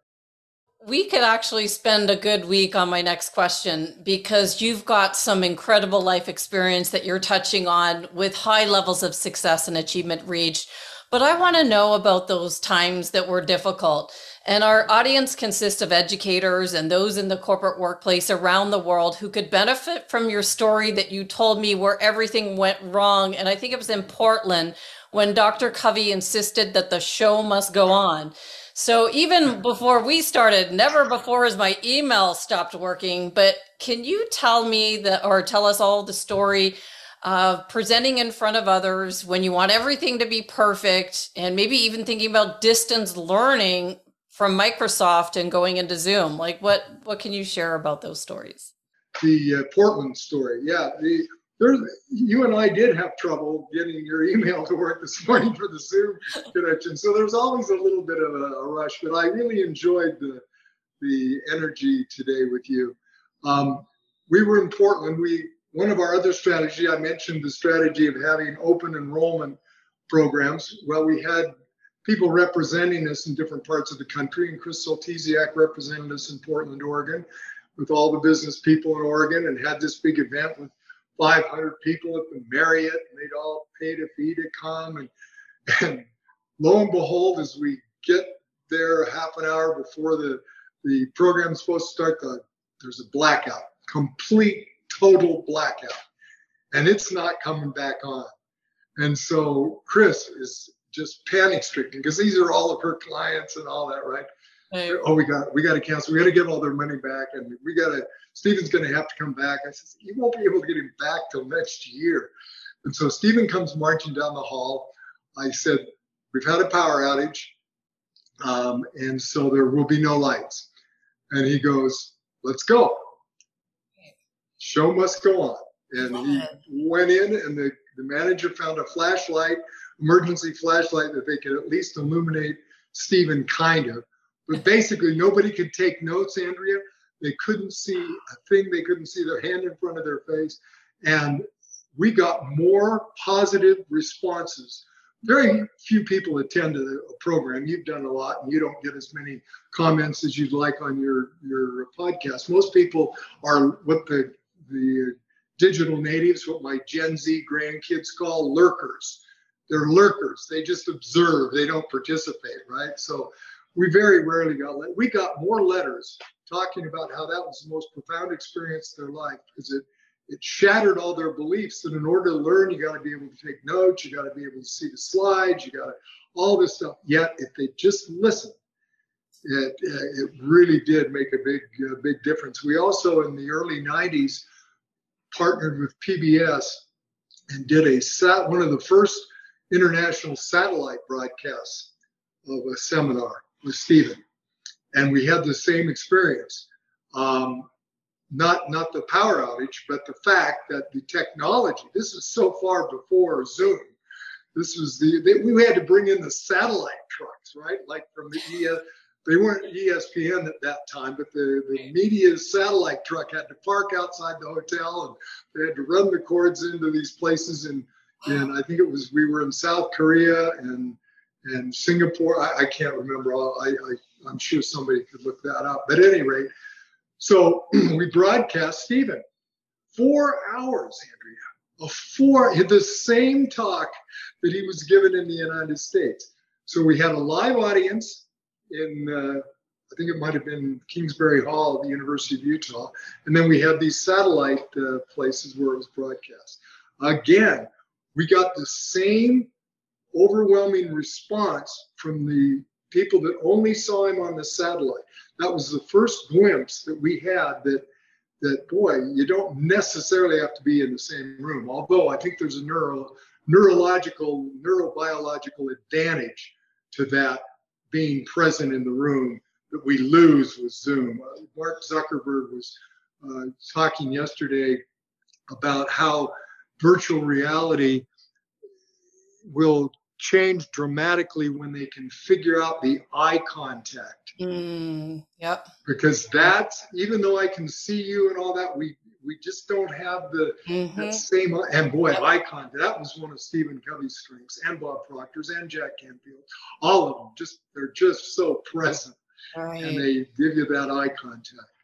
S1: We could actually spend a good week on my next question because you've got some incredible life experience that you're touching on with high levels of success and achievement reached. But I want to know about those times that were difficult. And our audience consists of educators and those in the corporate workplace around the world who could benefit from your story that you told me where everything went wrong. And I think it was in Portland when Dr. Covey insisted that the show must go on. So even before we started, never before has my email stopped working. But can you tell me that, or tell us all the story of presenting in front of others when you want everything to be perfect and maybe even thinking about distance learning from Microsoft and going into Zoom? Like what, what can you share about those stories?
S2: The uh, Portland story. Yeah. The, there, you and I did have trouble getting your email to work this morning for the Zoom connection. So there's always a little bit of a, a, rush, but I really enjoyed the the energy today with you. Um, we were in Portland. We one of our other strategy I mentioned the strategy of having open enrollment programs. Well, we had people representing us in different parts of the country, and Chris Soltesiak represented us in Portland, Oregon, with all the business people in Oregon, and had this big event with 500 people at the Marriott, and they'd all paid a fee to come. And, and lo and behold, as we get there half an hour before the, the program's supposed to start, the, there's a blackout, complete, total blackout. And it's not coming back on. And so Chris is just panic stricken because these are all of her clients and all that, right? Oh, we got we got to cancel. We got to give all their money back, and we got to. Stephen's going to have to come back. I said, you won't be able to get him back till next year. And so Stephen comes marching down the hall. I said, we've had a power outage, um, and so there will be no lights. And he goes, let's go. Show must go on. And he went in, and the, the manager found a flashlight, emergency flashlight that they could at least illuminate Stephen kind of but basically, nobody could take notes, Andrea. They couldn't see a thing. They couldn't see their hand in front of their face. And we got more positive responses. Very few people attend a program. You've done a lot, and you don't get as many comments as you'd like on your your podcast. Most people are what the the digital natives, what my Gen Z grandkids call lurkers. They're lurkers. They just observe. They don't participate, right? So we very rarely got we got more letters talking about how that was the most profound experience of their life because it it shattered all their beliefs that in order to learn you got to be able to take notes you got to be able to see the slides you got to all this stuff yet if they just listen it it really did make a big big difference we also in the early 90s partnered with pbs and did a sat one of the first international satellite broadcasts of a seminar with Stephen, and we had the same experience. Um, not not the power outage, but the fact that the technology. This is so far before Zoom. This was the they, we had to bring in the satellite trucks, right? Like from the ES, they weren't ESPN at that time, but the, the media satellite truck had to park outside the hotel and they had to run the cords into these places and and I think it was we were in South Korea and and Singapore. I, I can't remember. I, I I'm sure somebody could look that up. But at any rate, so we broadcast Stephen four hours, Andrea, a four the same talk that he was given in the United States. So we had a live audience in. Uh, I think it might have been Kingsbury Hall the University of Utah. And then we had these satellite uh, places where it was broadcast. Again, we got the same overwhelming response from the people that only saw him on the satellite. That was the first glimpse that we had that that boy, you don't necessarily have to be in the same room. Although I think there's a neuro neurological neurobiological advantage to that being present in the room that we lose with Zoom. Uh, Mark Zuckerberg was uh, talking yesterday about how virtual reality will change dramatically when they can figure out the eye contact.
S1: Mm, yep.
S2: Because that's even though I can see you and all that, we we just don't have the mm-hmm. that same and boy yep. eye contact. That was one of Stephen Covey's strengths, and Bob Proctor's, and Jack Canfield. All of them just they're just so present, right. and they give you that eye contact.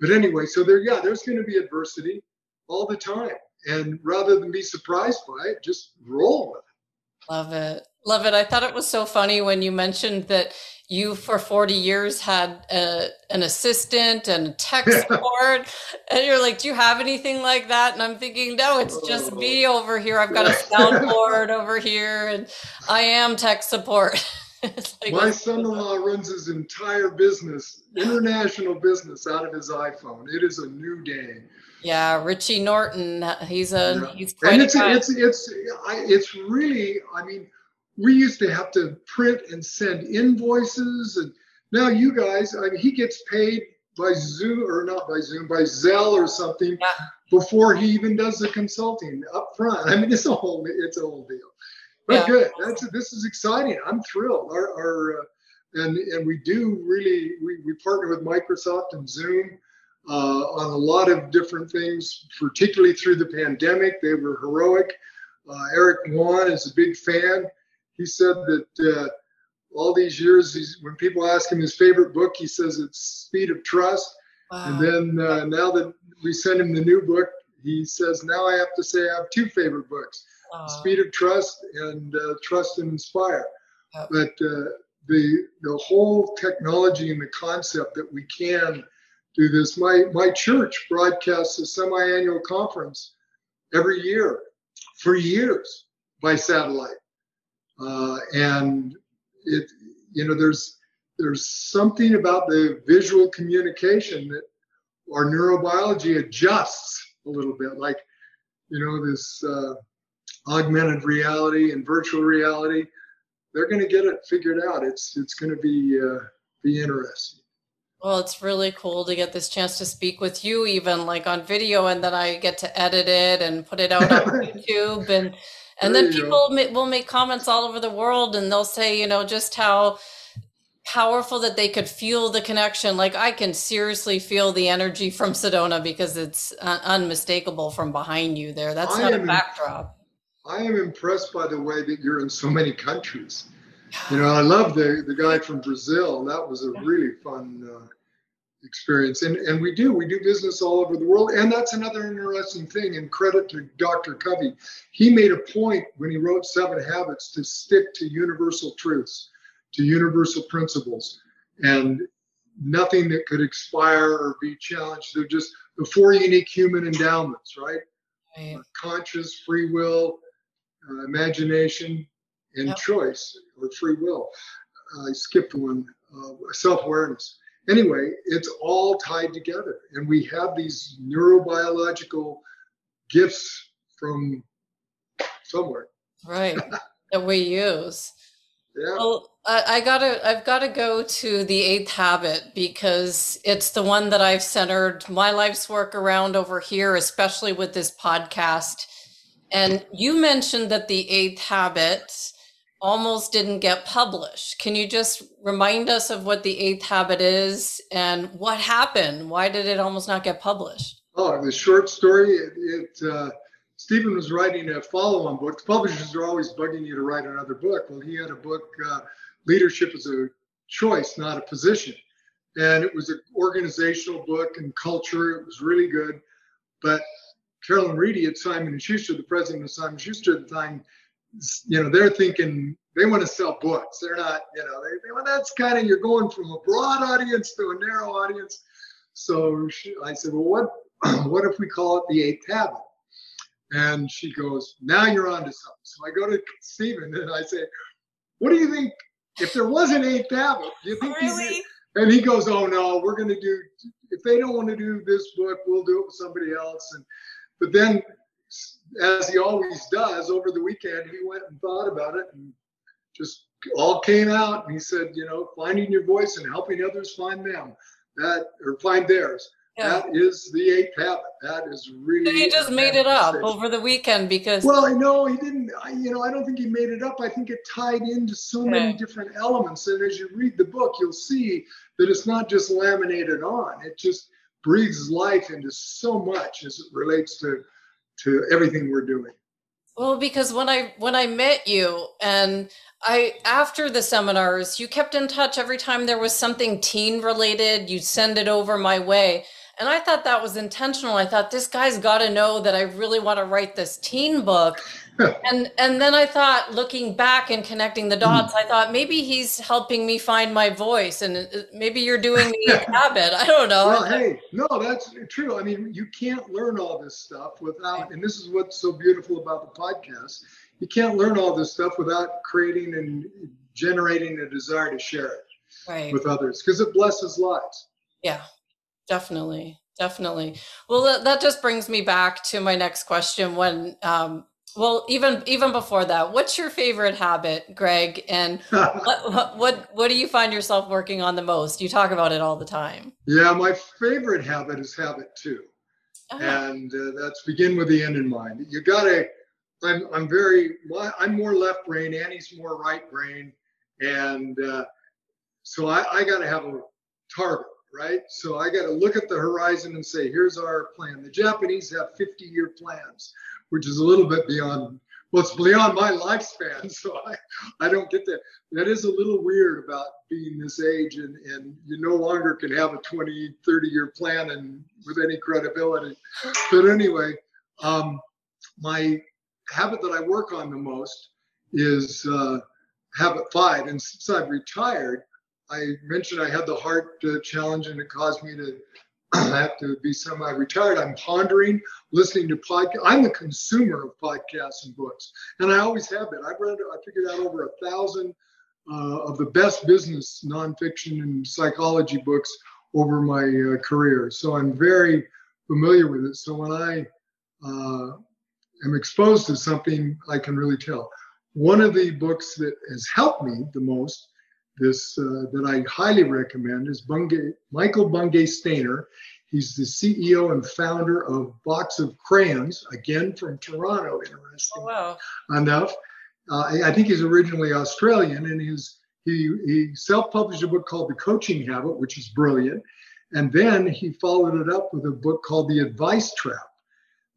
S2: But anyway, so there, yeah, there's going to be adversity all the time, and rather than be surprised by it, just roll with it.
S1: Love it. Love it. I thought it was so funny when you mentioned that you for 40 years had a, an assistant and a tech support and you're like do you have anything like that and i'm thinking no it's just me oh. over here i've got a soundboard over here and i am tech support
S2: like, my son-in-law runs his entire business international business out of his iphone it is a new day
S1: yeah, Richie Norton. He's a yeah. he's
S2: quite and it's a it's it's it's really. I mean, we used to have to print and send invoices, and now you guys. I mean, he gets paid by Zoom or not by Zoom by Zelle or something yeah. before he even does the consulting up front. I mean, it's a whole it's a whole deal. But yeah. good. That's this is exciting. I'm thrilled. Our, our uh, and and we do really we, we partner with Microsoft and Zoom uh, on a lot of different things, particularly through the pandemic. They were heroic. Uh, Eric Yuan is a big fan. He said that uh, all these years, when people ask him his favorite book, he says it's Speed of Trust. Wow. And then uh, now that we sent him the new book, he says, now I have to say I have two favorite books Speed of Trust and uh, Trust and Inspire. But uh, the, the whole technology and the concept that we can do this. My my church broadcasts a semi-annual conference every year for years by satellite, uh, and it you know there's there's something about the visual communication that our neurobiology adjusts a little bit, like you know this uh, augmented reality and virtual reality. They're going to get it figured out. It's it's going to be uh, be interesting.
S1: Well, it's really cool to get this chance to speak with you, even like on video, and then I get to edit it and put it out on YouTube, and and there then people will make comments all over the world, and they'll say, you know, just how powerful that they could feel the connection. Like I can seriously feel the energy from Sedona because it's uh, unmistakable from behind you there. That's I not am, a backdrop.
S2: I am impressed by the way that you're in so many countries. You know, I love the the guy from Brazil. That was a really fun uh, experience. And, and we do, we do business all over the world. And that's another interesting thing. And credit to Dr. Covey. He made a point when he wrote Seven Habits to stick to universal truths, to universal principles, and nothing that could expire or be challenged. They're just the four unique human endowments, right? right. Uh, conscious, free will, uh, imagination, and yep. choice or free will. I skipped one, uh, self awareness anyway, it's all tied together. And we have these neurobiological gifts from somewhere.
S1: Right. that we use.
S2: Yeah.
S1: Well, I, I, gotta, I've got to go to the eighth habit because it's the one that I've centered my life's work around over here, especially with this podcast. And you mentioned that the eighth habit almost didn't get published. Can you just remind us of what the eighth habit is and what happened? Why did it almost not get published?
S2: Oh, the short story, it, it uh, Stephen was writing a follow-on book. The publishers are always bugging you to write another book. Well, he had a book, uh, Leadership is a Choice, Not a Position. And it was an organizational book and culture. It was really good. But Carolyn Reidy at Simon & Schuster, the president of Simon & Schuster at the time, you know, they're thinking they want to sell books. They're not, you know, they, they well, that's kind of, you're going from a broad audience to a narrow audience. So she, I said, well, what, what if we call it the eighth habit? And she goes, now you're on to something. So I go to Stephen and I say, what do you think? If there was an eighth habit, do you think
S1: really?
S2: And he goes, oh no, we're going to do, if they don't want to do this book, we'll do it with somebody else. And, but then as he always does over the weekend, he went and thought about it and just all came out. And he said, you know, finding your voice and helping others find them that or find theirs. Yeah. That is the eighth habit. That is really.
S1: he just made it up over the weekend because.
S2: Well, I know he didn't. I, you know, I don't think he made it up. I think it tied into so many different elements. And as you read the book, you'll see that it's not just laminated on. It just breathes life into so much as it relates to to everything we're doing.
S1: Well, because when I when I met you and I after the seminars, you kept in touch every time there was something teen related, you'd send it over my way. And I thought that was intentional. I thought this guy's got to know that I really want to write this teen book. and and then I thought looking back and connecting the dots, I thought maybe he's helping me find my voice and uh, maybe you're doing the habit. I don't know.
S2: Well, hey, no, that's true. I mean, you can't learn all this stuff without and this is what's so beautiful about the podcast. You can't learn all this stuff without creating and generating a desire to share it right. with others because it blesses lives.
S1: Yeah. Definitely. Definitely. Well, that just brings me back to my next question when um, well, even even before that, what's your favorite habit, Greg? And what, what what do you find yourself working on the most? You talk about it all the time.
S2: Yeah, my favorite habit is habit two, uh-huh. and uh, that's begin with the end in mind. You gotta. I'm I'm very I'm more left brain. Annie's more right brain, and uh, so I, I got to have a target, right? So I got to look at the horizon and say, here's our plan. The Japanese have 50 year plans which is a little bit beyond well, it's beyond my lifespan, so I, I don't get that. That is a little weird about being this age, and, and you no longer can have a 20, 30 year plan and with any credibility. But anyway, um, my habit that I work on the most is uh, habit five. And since I've retired, I mentioned I had the heart uh, challenge, and it caused me to have to be semi-retired. I'm pondering, listening to podcasts. I'm the consumer of podcasts and books, and I always have been. I've read, I figured out over a thousand uh, of the best business nonfiction and psychology books over my uh, career. So I'm very familiar with it. So when I uh, am exposed to something, I can really tell. One of the books that has helped me the most this uh, that I highly recommend is Bungay, Michael Bungay Stanier. He's the CEO and founder of Box of Crayons, again from Toronto, interesting oh, wow. enough. Uh, I think he's originally Australian, and he's, he, he self-published a book called The Coaching Habit, which is brilliant. And then he followed it up with a book called The Advice Trap.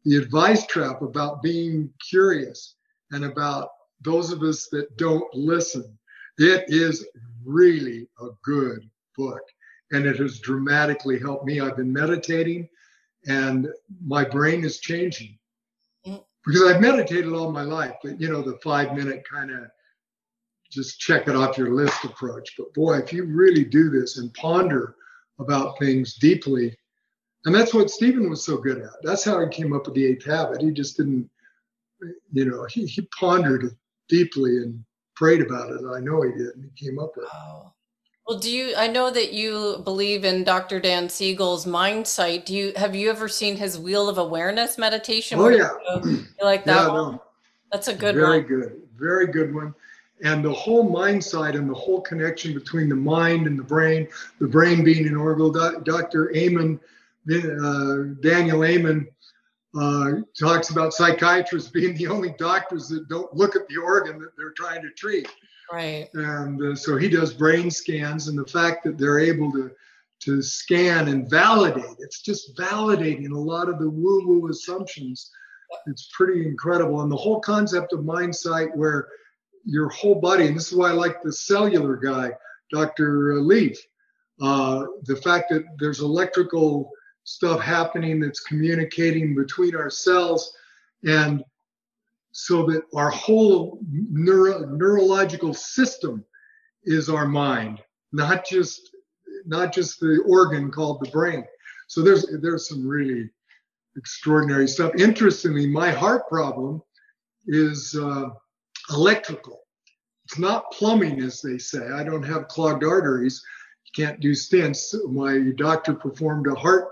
S2: The Advice Trap about being curious and about those of us that don't listen it is really a good book, and it has dramatically helped me. I've been meditating, and my brain is changing mm. because I've meditated all my life, but you know, the five minute kind of just check it off your list approach. But boy, if you really do this and ponder about things deeply, and that's what Stephen was so good at. That's how he came up with the eighth habit. He just didn't, you know, he, he pondered deeply and prayed about it. I know he did, and he came up with it. Oh.
S1: Well, do you? I know that you believe in Dr. Dan Siegel's mind Mindsight. Do you have you ever seen his Wheel of Awareness meditation?
S2: Oh yeah,
S1: you, like that yeah, one? No. That's a good
S2: Very
S1: one.
S2: Very good, very good one. And the whole mind mindsight and the whole connection between the mind and the brain, the brain being an organ. Dr. Amen, uh, Daniel Amen, uh, talks about psychiatrists being the only doctors that don't look at the organ that they're trying to treat.
S1: Right.
S2: And uh, so he does brain scans, and the fact that they're able to to scan and validate, it's just validating a lot of the woo-woo assumptions it's pretty incredible. And the whole concept of MindSight, where your whole body, and this is why I like the cellular guy, Dr. Leaf, uh, the fact that there's electrical stuff happening that's communicating between our cells, and so that our whole neuro, neurological system is our mind, not just not just the organ called the brain. So there's there's some really extraordinary stuff. Interestingly, my heart problem is uh, electrical. It's not plumbing, as they say. I don't have clogged arteries. You can't do stents. My doctor performed a heart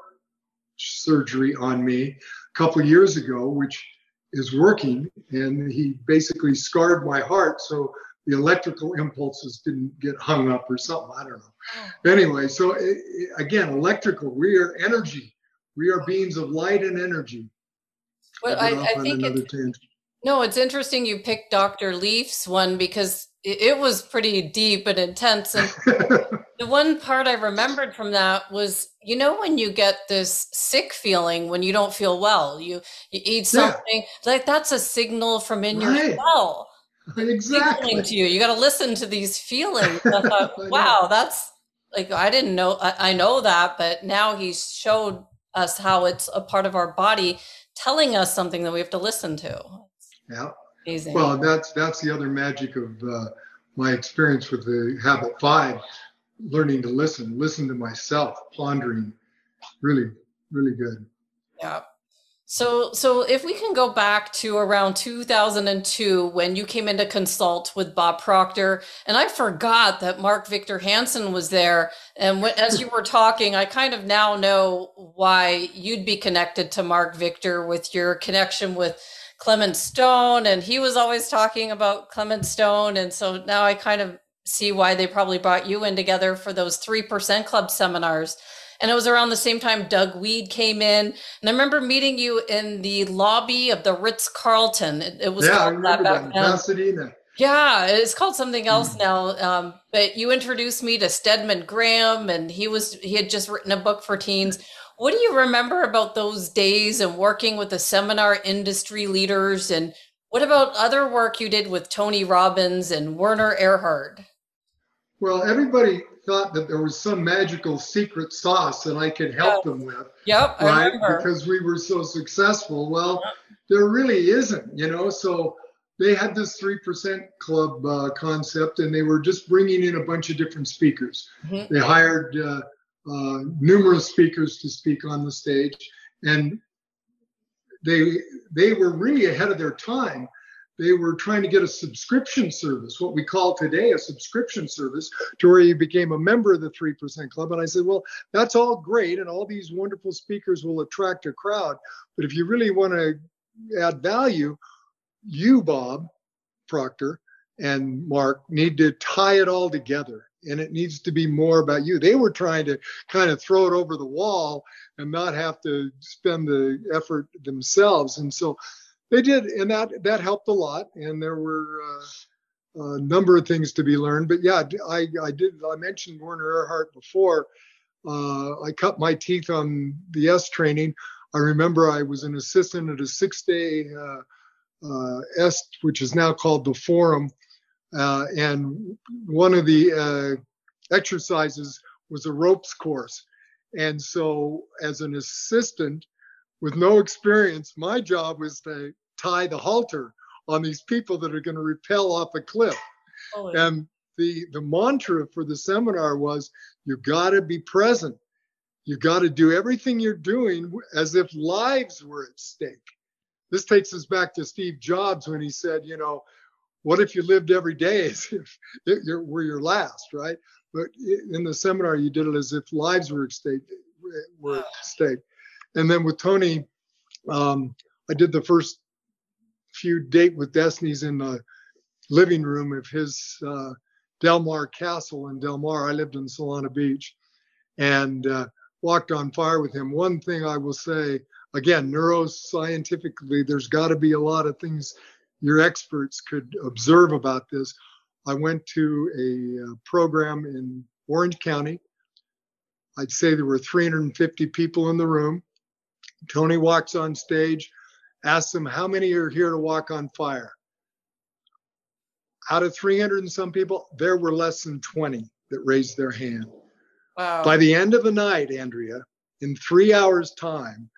S2: surgery on me a couple years ago, which is working, and he basically scarred my heart. So the electrical impulses didn't get hung up or something. I don't know. Oh. Anyway, so it, again, electrical. We are energy. We are beings of light and energy.
S1: Well, I, I think it, no, it's interesting you picked Dr. Leaf's one because it, it was pretty deep and intense. And the one part I remembered from that was, you know, when you get this sick feeling when you don't feel well, you you eat something yeah. like that's a signal from in right. your cell
S2: exactly
S1: to you. You got to listen to these feelings. I thought, wow, that's like I didn't know. I, I know that, but now he's showed us how it's a part of our body, telling us something that we have to listen to.
S2: Yeah. Amazing. Well, that's that's the other magic of uh, my experience with the habit five, learning to listen, listen to myself, pondering, really, really good.
S1: Yeah. So, so if we can go back to around 2002 when you came in to consult with Bob Proctor, and I forgot that Mark Victor Hansen was there. And when, as you were talking, I kind of now know why you'd be connected to Mark Victor with your connection with Clement Stone, and he was always talking about Clement Stone, and so now I kind of see why they probably brought you in together for those three percent club seminars. And it was around the same time Doug Wead came in. And I remember meeting you in the lobby of the Ritz Carlton. It, it, was
S2: yeah, called that back then. Pasadena.
S1: Yeah, it's called something else mm. now. Um, but you introduced me to Stedman Graham, and he was he had just written a book for teens. What do you remember about those days and working with the seminar industry leaders? And what about other work you did with Tony Robbins and Werner Erhard?
S2: Well, everybody thought that there was some magical secret sauce that I could help them with.
S1: Yep,
S2: right? Because we were so successful. Well, yep. there really isn't, you know. So they had this three percent club uh, concept, and they were just bringing in a bunch of different speakers. Mm-hmm. They hired uh, uh, numerous speakers to speak on the stage, and they they were really ahead of their time they were trying to get a subscription service, what we call today a subscription service, to where you became a member of the 3% Club. And I said, well, that's all great, and all these wonderful speakers will attract a crowd. But if you really want to add value, you, Bob Proctor, and Mark need to tie it all together. And it needs to be more about you. They were trying to kind of throw it over the wall and not have to spend the effort themselves. And so they did, and that that helped a lot. And there were uh, a number of things to be learned. But yeah, I I did. I mentioned Werner Erhard before. Uh, I cut my teeth on the est training. I remember I was an assistant at a six-day uh, uh est, which is now called the Forum, uh, and one of the uh, exercises was a ropes course. And so, as an assistant, with no experience, my job was to tie the halter on these people that are going to rappel off a cliff. Oh, yeah. And the the mantra for the seminar was you got to be present. You got to do everything you're doing as if lives were at stake. This takes us back to Steve Jobs when he said, you know, what if you lived every day as if it were your last, right? But in the seminar, you did it as if lives were at stake. Were at stake. And then with Tony, um, I did the first few date with Destiny's in the living room of his uh, Del Mar Castle in Del Mar. I lived in Solana Beach and uh, walked on fire with him. One thing I will say, again, neuroscientifically, there's got to be a lot of things your experts could observe about this. I went to a uh, program in Orange County. I'd say there were 350 people in the room. Tony walks on stage, asks them how many are here to walk on fire. Out of 300 and some people, there were less than 20 that raised their hand. Wow. By the end of the night, Andrea, in three hours' time,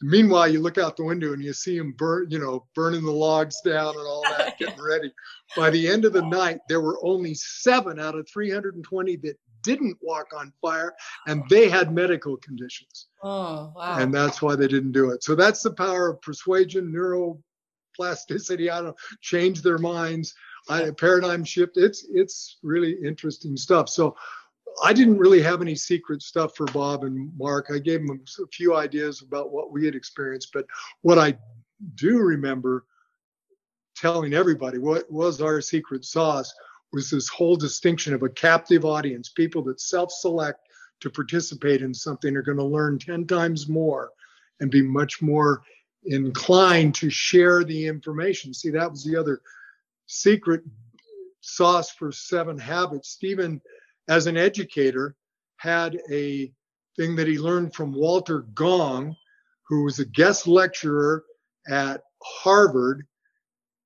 S2: meanwhile, you look out the window and you see them burn, you know, burning the logs down and all that, getting ready. By the end of the night, there were only seven out of 320 that didn't walk on fire and they had medical conditions.
S1: Oh, wow.
S2: And that's why they didn't do it. So that's the power of persuasion, neuroplasticity, I don't know, change their minds, I, paradigm shift. It's it's really interesting stuff. So I didn't really have any secret stuff for Bob and Mark. I gave them a few ideas about what we had experienced, but what I do remember telling everybody what was our secret sauce was this whole distinction of a captive audience, people that self-select to participate in something are going to learn 10 times more and be much more inclined to share the information. See, that was the other secret sauce for seven habits. Stephen as an educator, had a thing that he learned from Walter Gong, who was a guest lecturer at Harvard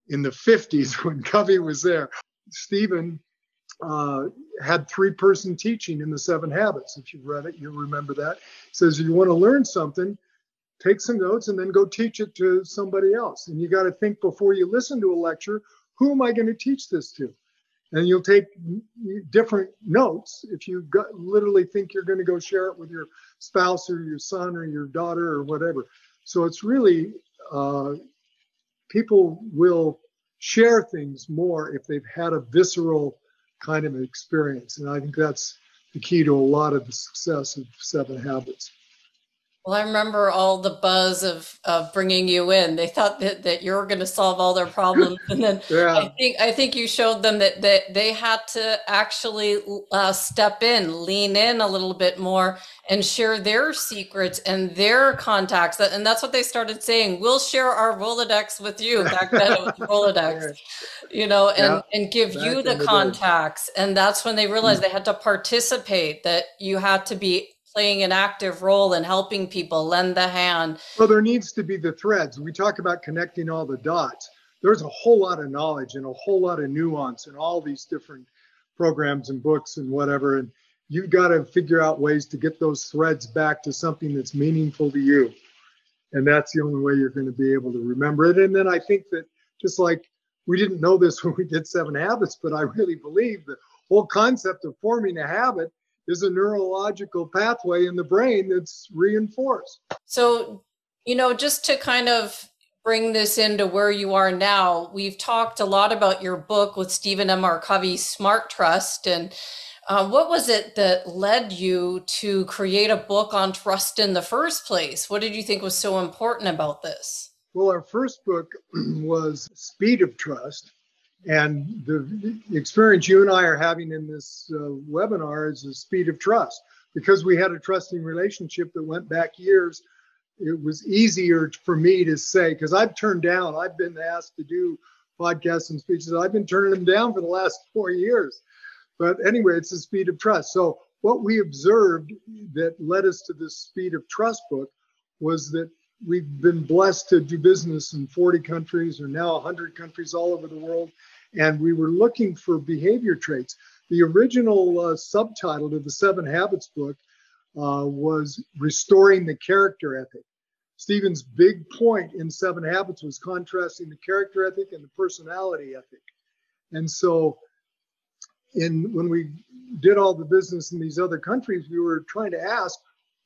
S2: in the 50s when Covey was there. Stephen uh, had three person teaching in the seven habits. If you've read it, you'll remember that. Says, if you want to learn something, take some notes and then go teach it to somebody else. And you got to think before you listen to a lecture, who am I going to teach this to? and you'll take different notes if you got, literally think you're going to go share it with your spouse or your son or your daughter or whatever. So it's really uh, people will share things more if they've had a visceral kind of experience, and I think that's the key to a lot of the success of Seven Habits.
S1: Well, I remember all the buzz of, of bringing you in. They thought that, that you were going to solve all their problems, and then yeah. I think I think you showed them that, that they had to actually uh, step in, lean in a little bit more, and share their secrets and their contacts. And that's what they started saying. We'll share our Rolodex with you. Back then, Rolodex, you know, and yeah. and give you the contacts. And that's when they realized mm. they had to participate. That you had to be playing an active role in helping people lend the hand.
S2: Well there needs to be the threads. We talk about connecting all the dots. There's a whole lot of knowledge and a whole lot of nuance in all these different programs and books and whatever and you've got to figure out ways to get those threads back to something that's meaningful to you. And that's the only way you're going to be able to remember it. And then i think that just like we didn't know this when we did seven habits but i really believe the whole concept of forming a habit is a neurological pathway in the brain that's reinforced.
S1: So, you know, just to kind of bring this into where you are now, we've talked a lot about your book with Stephen M. R. Covey, Smart Trust. And uh, what was it that led you to create a book on trust in the first place? What did you think was so important about this?
S2: Well, our first book was Speed of Trust. And the, experience you and I are having in this uh, webinar is the speed of trust. Because we had a trusting relationship that went back years, it was easier for me to say, because I've turned down, I've been asked to do podcasts and speeches, I've been turning them down for the last four years. But anyway, it's the speed of trust. So, what we observed that led us to this speed of trust book was that we've been blessed to do business in 40 countries or now 100 countries all over the world and we were looking for behavior traits. The original uh, subtitle to the Seven Habits book uh, was Restoring the Character Ethic. Stephen's big point in Seven Habits was contrasting the character ethic and the personality ethic. And so, in when we did all the business in these other countries, we were trying to ask,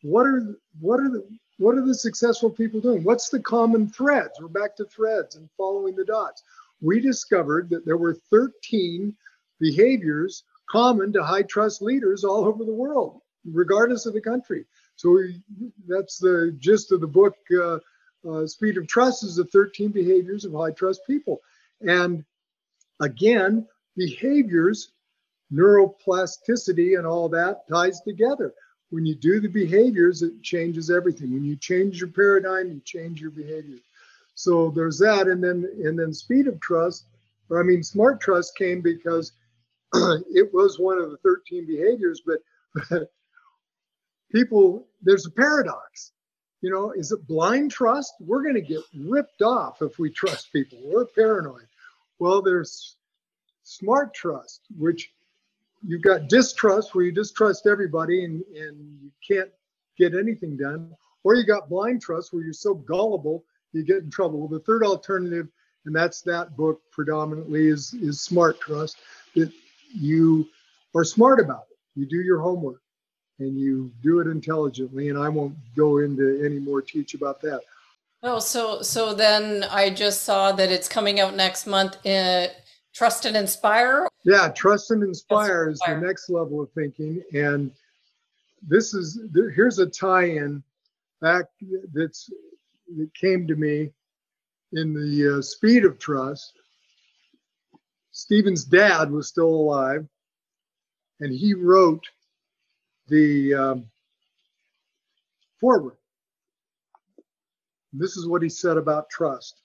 S2: what are what are the what are the successful people doing? What's the common threads? We're back to threads and following the dots we discovered that there were 13 behaviors common to high trust leaders all over the world, regardless of the country. So we, that's the gist of the book. Uh, uh, Speed of Trust is the 13 behaviors of high trust people. And again, behaviors, neuroplasticity, and all that ties together. When you do the behaviors, it changes everything. When you change your paradigm, you change your behavior. So there's that, and then and then speed of trust, or I mean smart trust came because it was one of the 13 behaviors, but people there's a paradox. You know, is it blind trust? We're going to get ripped off if we trust people. We're paranoid. Well, there's smart trust, which you've got distrust where you distrust everybody and, and you can't get anything done. Or you got blind trust where you're so gullible you get in trouble. Well, the third alternative, and that's that book predominantly, is is smart trust. That you are smart about it. You do your homework and you do it intelligently. And I won't go into any more teach about that.
S1: Oh, so so then I just saw that it's coming out next month. In Trust and Inspire.
S2: Yeah, Trust and Inspire is the next level of thinking, and this is here's a tie-in back that's that came to me in the uh, Speed of Trust. Stephen's dad was still alive, and he wrote the um, forward. This is what he said about trust.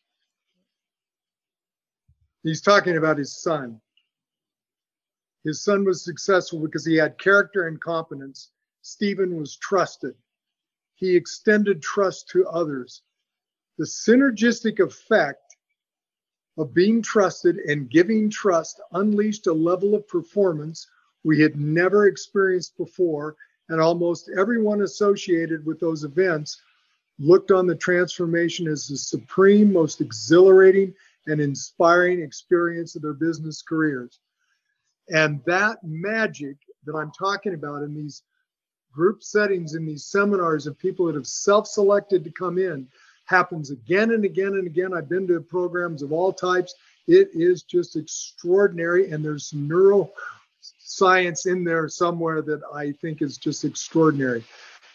S2: He's talking about his son. His son was successful because he had character and competence. Stephen was trusted. He extended trust to others. The synergistic effect of being trusted and giving trust unleashed a level of performance we had never experienced before, and almost everyone associated with those events looked on the transformation as the supreme, most exhilarating, and inspiring experience of their business careers. And that magic that I'm talking about in these group settings, in these seminars of people that have self selected to come in, happens again and again and again. I've been to programs of all types. It is just extraordinary, and there's some neuro science in there somewhere that I think is just extraordinary.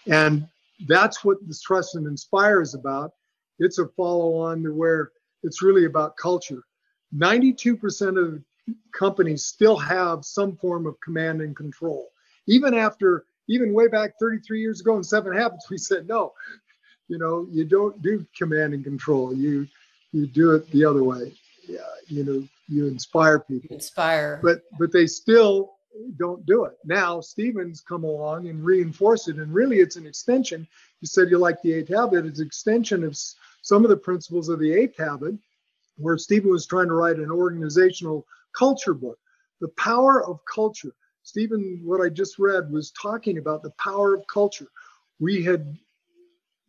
S2: And that's what this Trust and Inspire is about. It's a follow on to where it's really about culture. 92% of companies still have some form of command and control. Even after, even way back 33 years ago in Seven Habits, we said, no, you know, you don't do command and control. You, you do it the other way. Yeah, you know, you inspire people.
S1: Inspire.
S2: But, but they still don't do it. Now Stephen's come along and reinforce it, and really it's an extension. You said you like the eighth habit. It's an extension of some of the principles of the eighth habit, where Stephen was trying to write an organizational culture book. The power of culture. Stephen, what I just read was talking about the power of culture. We had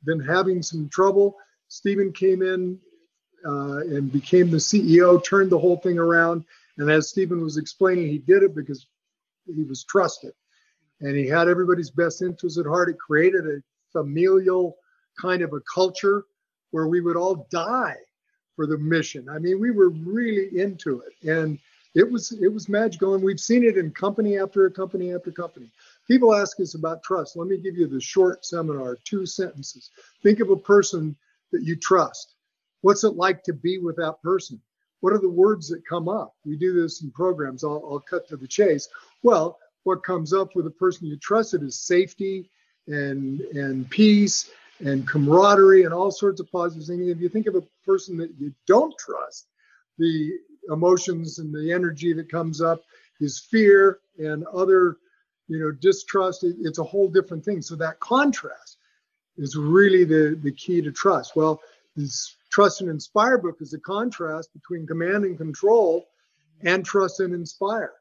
S2: been having some trouble. Stephen came in uh, and became the CEO, turned the whole thing around. And as Stephen was explaining, he did it because he was trusted and he had everybody's best interests at heart. It created a familial kind of a culture where we would all die for the mission. I mean, we were really into it, and it was it was magical. And we've seen it in company after company after company. People ask us about trust. Let me give you the short seminar, two sentences. Think of a person that you trust. What's it like to be with that person? What are the words that come up? We do this in programs. I'll, I'll cut to the chase. Well, what comes up with a person you trusted is safety and and peace and camaraderie and all sorts of positive things. If you think of a person that you don't trust, the emotions and the energy that comes up is fear and other, you know, distrust. It's a whole different thing. So that contrast is really the, the key to trust. Well, this Trust and Inspire book is a contrast between command and control and trust and inspire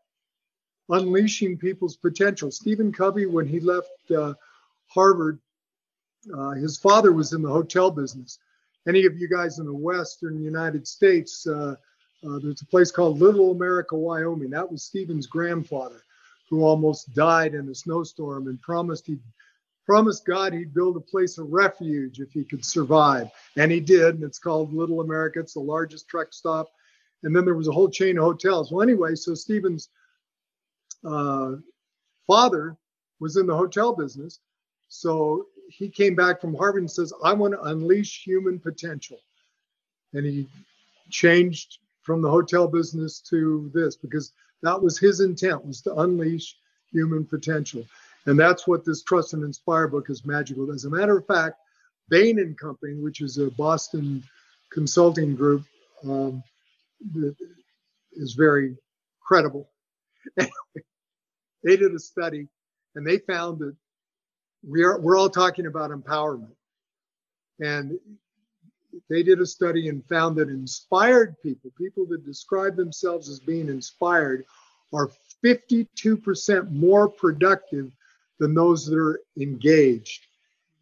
S2: unleashing people's potential. Stephen Covey, when he left uh, Harvard, uh, his father was in the hotel business. Any of you guys in the Western United States, uh, uh, there's a place called Little America, Wyoming. That was Stephen's grandfather, who almost died in a snowstorm and promised he promised God he'd build a place of refuge if he could survive, and he did. And it's called Little America. It's the largest truck stop. And then there was a whole chain of hotels. Well, anyway, so Stephen's uh, father was in the hotel business. So he came back from Harvard and says, I want to unleash human potential. And he changed from the hotel business to this because that was his intent was to unleash human potential. And that's what this Trust and Inspire book is magical. As a matter of fact, Bain and Company, which is a Boston consulting group, um, is very credible. they did a study and they found that we are we're all talking about empowerment. And they did a study and found that inspired people, people that describe themselves as being inspired, are 52% more productive than those that are engaged.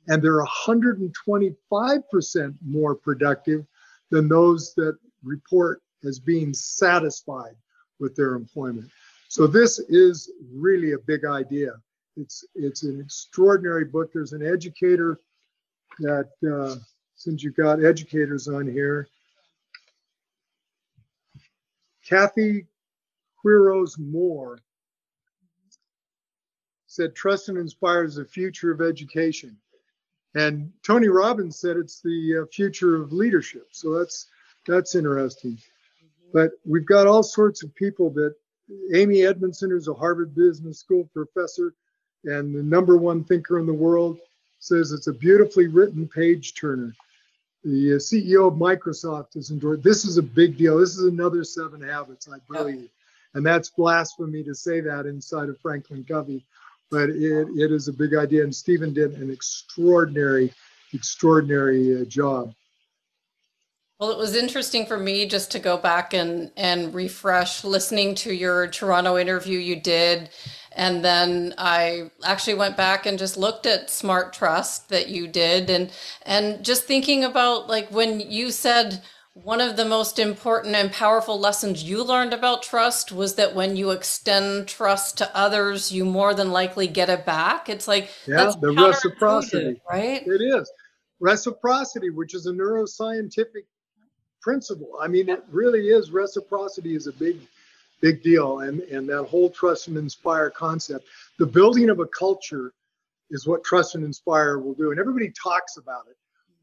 S2: And they're 125% more productive than those that report as being satisfied with their employment. So this is really a big idea. It's it's an extraordinary book. There's an educator that uh, since you've got educators on here, Kathy Quiroz Moore said trust and inspire is the future of education. And Tony Robbins said it's the uh, future of leadership. So that's that's interesting. But we've got all sorts of people that Amy Edmondson, who's a Harvard Business School professor and the number one thinker in the world, says it's a beautifully written page turner. The uh, CEO of Microsoft has enjoyed. This is a big deal. This is another seven habits, I believe, and that's blasphemy to say that inside of Franklin Covey, but it, it is a big idea. And Stephen did an extraordinary, extraordinary uh, job.
S1: Well, it was interesting for me just to go back and and refresh listening to your Toronto interview you did and then I actually went back and just looked at Smart Trust that you did and and just thinking about like when you said one of the most important and powerful lessons you learned about trust was that when you extend trust to others, you more than likely get it back. It's like
S2: yeah, the reciprocity, right? It is reciprocity, which is a neuroscientific principle. I mean, it really is reciprocity is a big, big deal, and and that whole trust and inspire concept. The building of a culture is what trust and inspire will do, and everybody talks about it,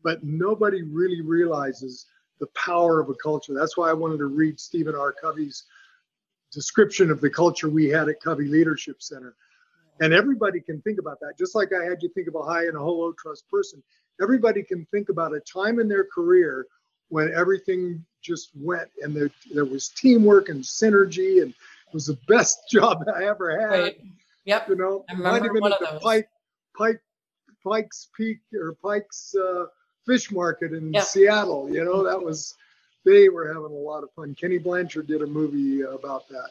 S2: but nobody really realizes the power of a culture. That's why I wanted to read Stephen R. Covey's description of the culture we had at Covey Leadership Center. And everybody can think about that. Just like I had you think of a high and a low trust person, everybody can think about a time in their career when everything just went and there, there was teamwork and synergy and it was the best job I ever had. Right.
S1: Yep.
S2: You know,
S1: I might have been at the
S2: Pike, Pike, Pike's Peak or Pike's uh, Fish Market in. Seattle. You know, that was they were having a lot of fun. Kenny Blanchard did a movie about that.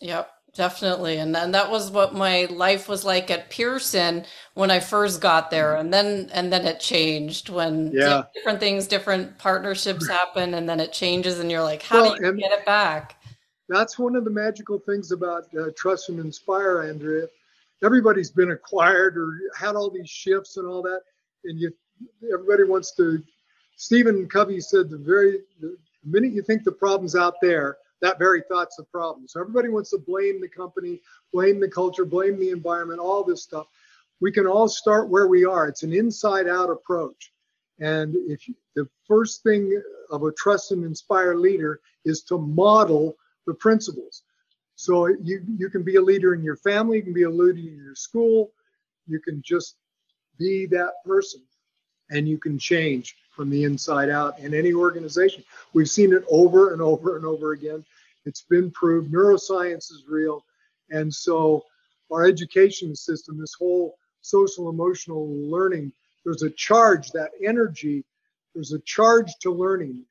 S1: Yep. Definitely. And then that was what my life was like at Pearson when I first got there. And then and then it changed when
S2: yeah.
S1: different things, different partnerships happen and then it changes and you're like, how well, do you get it back?
S2: That's one of the magical things about uh, Trust and Inspire, Andrea. Everybody's been acquired or had all these shifts and all that. And you everybody wants to Stephen Covey said the very the minute you think the problem's out there, that very thought's the problem. So everybody wants to blame the company, blame the culture, blame the environment, all this stuff. We can all start where we are. It's an inside out approach. And if you, the first thing of a trust and inspire leader is to model the principles. So you, you can be a leader in your family, you can be a leader in your school, you can just be that person and you can change from the inside out in any organization. We've seen it over and over and over again. It's been proved. Neuroscience is real. And so our education system, this whole social emotional learning, there's a charge, that energy, there's a charge to learning.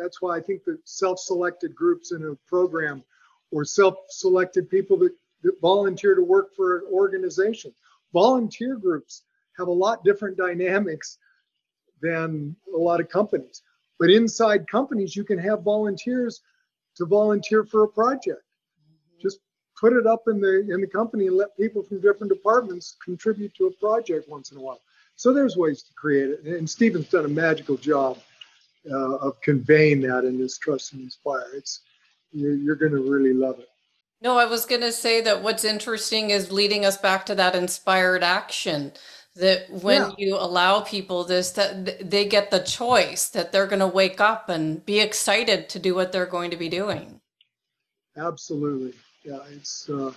S2: That's why I think that self-selected groups in a program or self-selected people that, that volunteer to work for an organization. Volunteer groups have a lot different dynamics than a lot of companies. But inside companies, you can have volunteers to volunteer for a project. Just put it up in the in the company and let people from different departments contribute to a project once in a while. So there's ways to create it, and Stephen's done a magical job uh, of conveying that in this Trust and Inspire. It's you're, you're going to really love it.
S1: No, I was going to say that what's interesting is leading us back to that inspired action that when yeah. you allow people this that they get the choice that they're going to wake up and be excited to do what they're going to be doing.
S2: Absolutely. Yeah it's uh,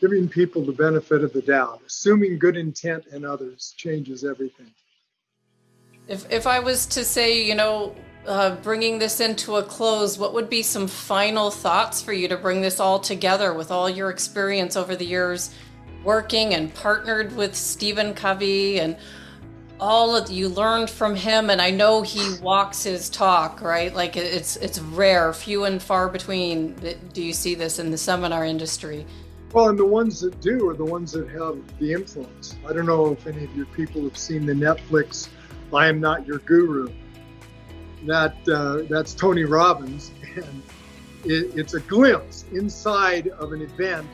S2: giving people the benefit of the doubt assuming good intent in others changes everything.
S1: If if i was to say you know uh, bringing this into a close, what would be some final thoughts for you to bring this all together with all your experience over the years working and partnered with Stephen Covey and all of you learned from him and i know he walks his talk right? Like it's it's rare few and far between do you see this in the seminar industry?
S2: Well and the ones that do are the ones that have the influence. I don't know if any of your people have seen the netflix i am not your guru. That uh, that's tony robbins and it, it's a glimpse inside of an event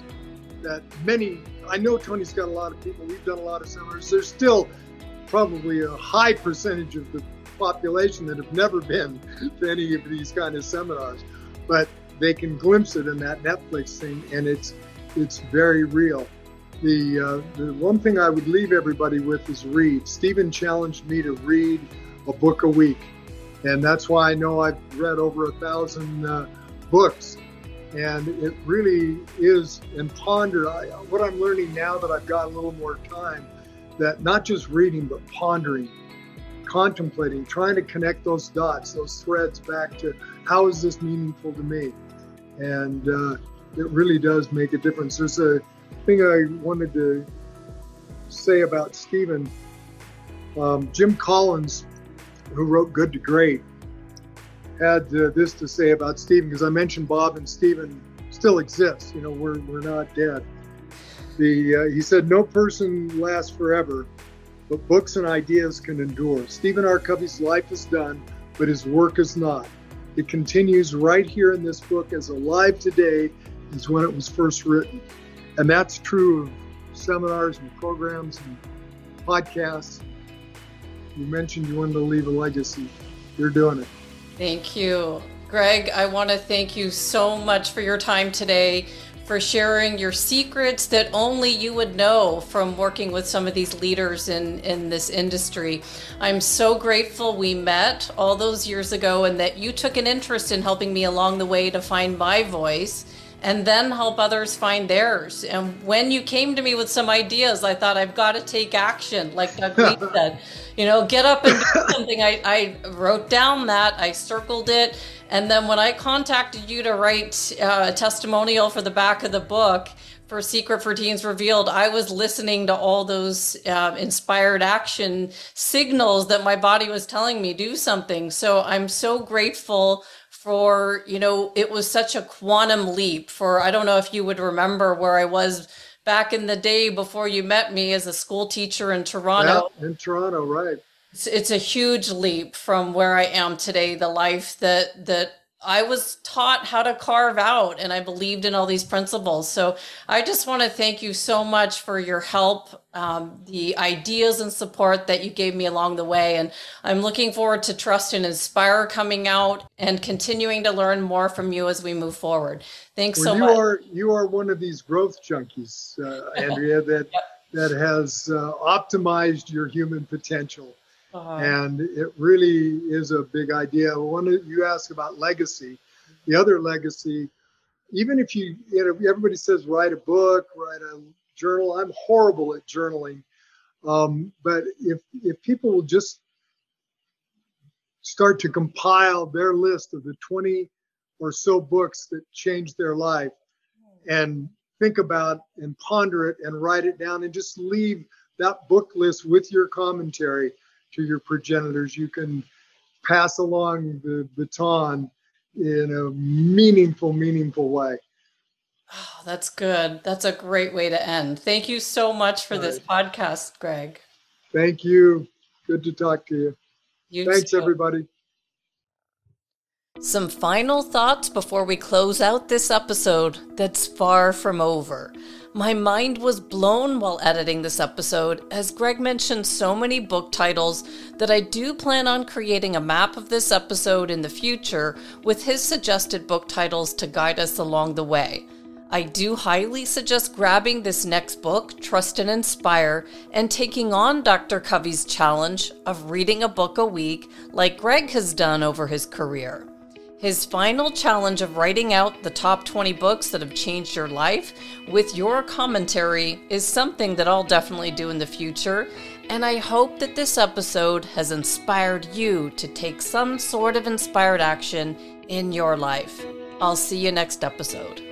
S2: that many i know tony's got a lot of people we've done a lot of seminars there's still probably a high percentage of the population that have never been to any of these kind of seminars, but they can glimpse it in that Netflix thing, and it's it's very real. The uh, the one thing I would leave everybody with is read. Stephen challenged me to read a book a week, and that's why I know I've read over a thousand uh, books. And it really is, and ponder. I, what I'm learning now that I've got a little more time that not just reading, but pondering, contemplating, trying to connect those dots, those threads back to how is this meaningful to me? And uh, it really does make a difference. There's a thing I wanted to say about Stephen. Um, Jim Collins, who wrote Good to Great, had uh, this to say about Stephen because I mentioned Bob and Stephen still exist. You know, we're, we're not dead. The, uh, he said, No person lasts forever, but books and ideas can endure. Stephen R. Covey's life is done, but his work is not. It continues right here in this book as alive today as when it was first written. And that's true of seminars and programs and podcasts. You mentioned you wanted to leave a legacy. You're doing it.
S1: Thank you. Greg, I want to thank you so much for your time today for sharing your secrets that only you would know from working with some of these leaders in, in this industry. I'm so grateful we met all those years ago and that you took an interest in helping me along the way to find my voice and then help others find theirs. And when you came to me with some ideas, I thought I've got to take action, like Doug said. You know, get up and do something. I, I wrote down that, I circled it, and then when I contacted you to write uh, a testimonial for the back of the book for Secret for Teens Revealed, I was listening to all those uh, inspired action signals that my body was telling me do something. So I'm so grateful for, you know, it was such a quantum leap for, I don't know if you would remember where I was back in the day before you met me as a school teacher in Toronto.
S2: Yeah, in Toronto, right.
S1: It's, it's a huge leap from where I am today, the life that, that I was taught how to carve out and I believed in all these principles. So I just want to thank you so much for your help, um, the ideas and support that you gave me along the way. And I'm looking forward to Trust and Inspire coming out and continuing to learn more from you as we move forward. Thanks
S2: well,
S1: so
S2: you
S1: much.
S2: Are, you are one of these growth junkies, uh, Andrea, that, yep. that has uh, optimized your human potential uh-huh. And it really is a big idea. One you ask about legacy, the other legacy, even if you, you know, everybody says write a book, write a journal. I'm horrible at journaling, um, but if if people will just start to compile their list of the 20 or so books that changed their life and think about and ponder it and write it down and just leave that book list with your commentary to your progenitors. You can pass along the baton in a meaningful, meaningful way.
S1: Oh, that's good. That's a great way to end. Thank you so much for this podcast, Greg.
S2: Thank you. Good to talk to you. you Thanks, too. everybody.
S1: Some final thoughts before we close out this episode that's far from over. My mind was blown while editing this episode, as Greg mentioned so many book titles that I do plan on creating a map of this episode in the future with his suggested book titles to guide us along the way. I do highly suggest grabbing this next book, Trust and Inspire, and taking on Dr. Covey's challenge of reading a book a week like Greg has done over his career. His final challenge of writing out the top 20 books that have changed your life with your commentary is something that I'll definitely do in the future. And I hope that this episode has inspired you to take some sort of inspired action in your life. I'll see you next episode.